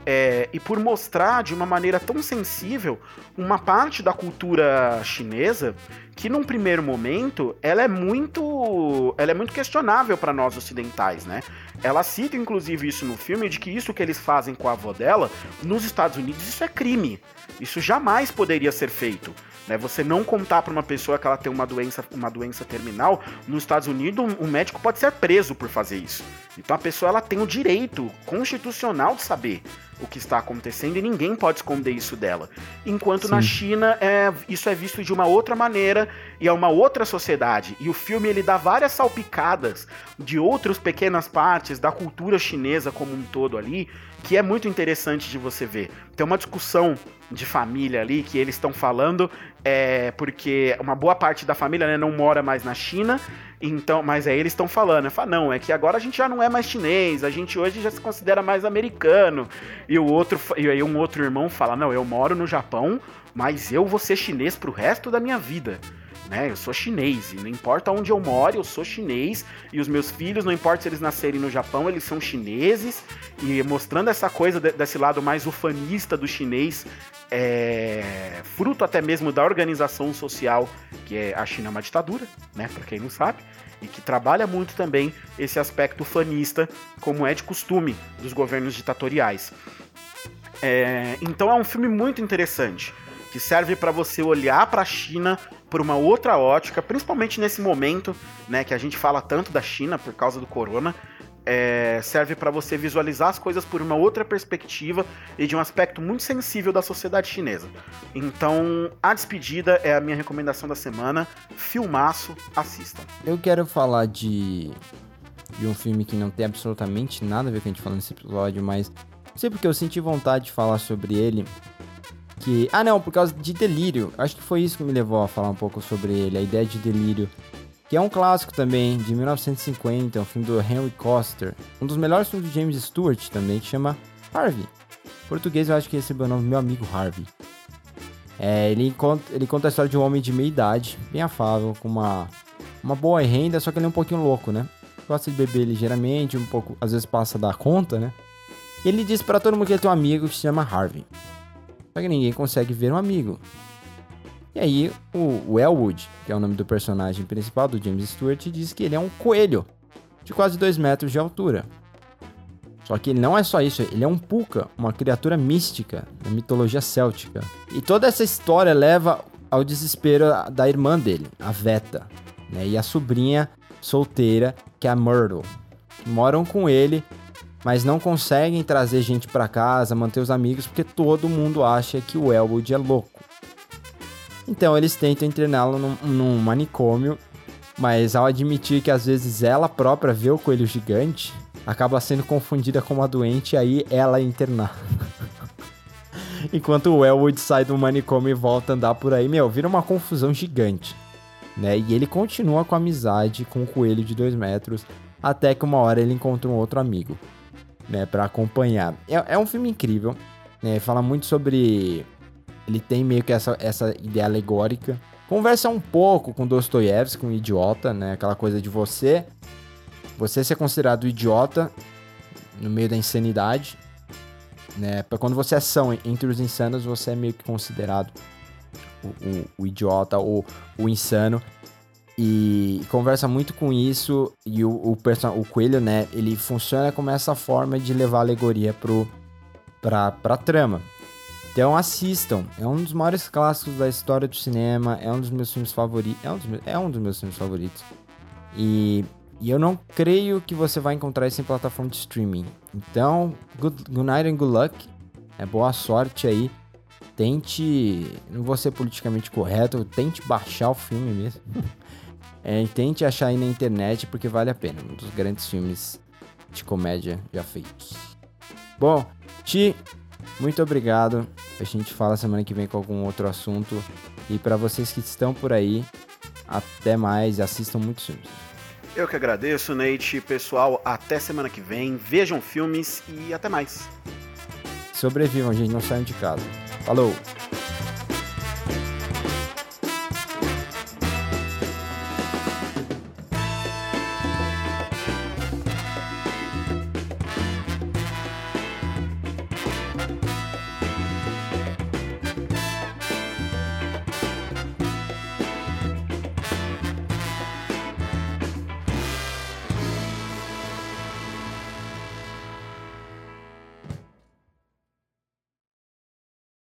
é, e por mostrar de uma maneira tão sensível uma parte da cultura chinesa que num primeiro momento ela é muito ela é muito questionável para nós ocidentais, né? Ela cita inclusive isso no filme de que isso que eles fazem com a avó dela nos Estados Unidos isso é crime. Isso jamais poderia ser feito. Né, você não contar para uma pessoa que ela tem uma doença, uma doença terminal, nos Estados Unidos um médico pode ser preso por fazer isso. Então a pessoa ela tem o direito constitucional de saber o que está acontecendo e ninguém pode esconder isso dela. Enquanto na Sim. China é, isso é visto de uma outra maneira e é uma outra sociedade. E o filme ele dá várias salpicadas de outras pequenas partes da cultura chinesa como um todo ali, que é muito interessante de você ver. Tem uma discussão de família ali que eles estão falando é porque uma boa parte da família né, não mora mais na China, então, mas aí eles estão falando, fala, não, é que agora a gente já não é mais chinês, a gente hoje já se considera mais americano. E o outro, e aí um outro irmão fala, não, eu moro no Japão, mas eu vou ser chinês pro resto da minha vida. Né? Eu sou chinês e não importa onde eu moro, eu sou chinês e os meus filhos, não importa se eles nascerem no Japão, eles são chineses e mostrando essa coisa de, desse lado mais ufanista do chinês, é, fruto até mesmo da organização social que é a China é uma ditadura, né? Para quem não sabe e que trabalha muito também esse aspecto fanista, como é de costume dos governos ditatoriais. É, então é um filme muito interessante que serve para você olhar para a China por uma outra ótica, principalmente nesse momento, né, que a gente fala tanto da China por causa do corona, é, serve para você visualizar as coisas por uma outra perspectiva e de um aspecto muito sensível da sociedade chinesa. Então, A Despedida é a minha recomendação da semana. Filmaço, assistam. Eu quero falar de, de um filme que não tem absolutamente nada a ver com a gente falando nesse episódio, mas não sei porque eu senti vontade de falar sobre ele que. Ah, não, por causa de Delírio. Acho que foi isso que me levou a falar um pouco sobre ele, a ideia de Delírio. Que é um clássico também, de 1950, é um filme do Henry Coster. Um dos melhores filmes de James Stewart também, que chama Harvey. Em português eu acho que recebeu o nome Meu Amigo Harvey. É, ele, conta, ele conta a história de um homem de meia idade, bem afável, com uma, uma boa renda, só que ele é um pouquinho louco, né? Gosta de beber ligeiramente, um pouco, às vezes passa da conta, né? E ele diz para todo mundo que ele tem um amigo que se chama Harvey. Só que ninguém consegue ver um amigo. E aí, o, o Elwood, que é o nome do personagem principal do James Stewart, diz que ele é um coelho de quase 2 metros de altura. Só que ele não é só isso, ele é um Puka, uma criatura mística da mitologia céltica. E toda essa história leva ao desespero da irmã dele, a Veta, né? E a sobrinha solteira, que é a Myrtle. Moram com ele mas não conseguem trazer gente para casa, manter os amigos, porque todo mundo acha que o Elwood é louco. Então eles tentam interná-lo num, num, manicômio, mas ao admitir que às vezes ela própria vê o coelho gigante, acaba sendo confundida com uma doente e aí ela é internada. <laughs> Enquanto o Elwood sai do manicômio e volta a andar por aí, meu, vira uma confusão gigante. Né? E ele continua com amizade com o coelho de 2 metros, até que uma hora ele encontra um outro amigo né, para acompanhar. É, é, um filme incrível, né, fala muito sobre... Ele tem meio que essa, essa ideia alegórica. Conversa um pouco com Dostoiévski, com um idiota, né, aquela coisa de você... Você ser considerado idiota no meio da insanidade, né, quando você é são entre os insanos, você é meio que considerado o, o, o idiota ou o insano. E conversa muito com isso. E o, o, o coelho, né? Ele funciona como essa forma de levar alegoria pro, pra, pra trama. Então assistam. É um dos maiores clássicos da história do cinema. É um dos meus filmes favoritos. É um dos, é um dos meus filmes favoritos. E, e eu não creio que você vai encontrar isso em plataforma de streaming. Então, good, good night and good luck. É boa sorte aí. Tente. Não vou ser politicamente correto. Tente baixar o filme mesmo. <laughs> É, tente achar aí na internet porque vale a pena. Um dos grandes filmes de comédia já feitos. Bom, Ti, muito obrigado. A gente fala semana que vem com algum outro assunto. E para vocês que estão por aí, até mais. Assistam muitos filmes. Eu que agradeço, Nate. Pessoal, até semana que vem. Vejam filmes e até mais. Sobrevivam, gente. Não saiam de casa. Falou!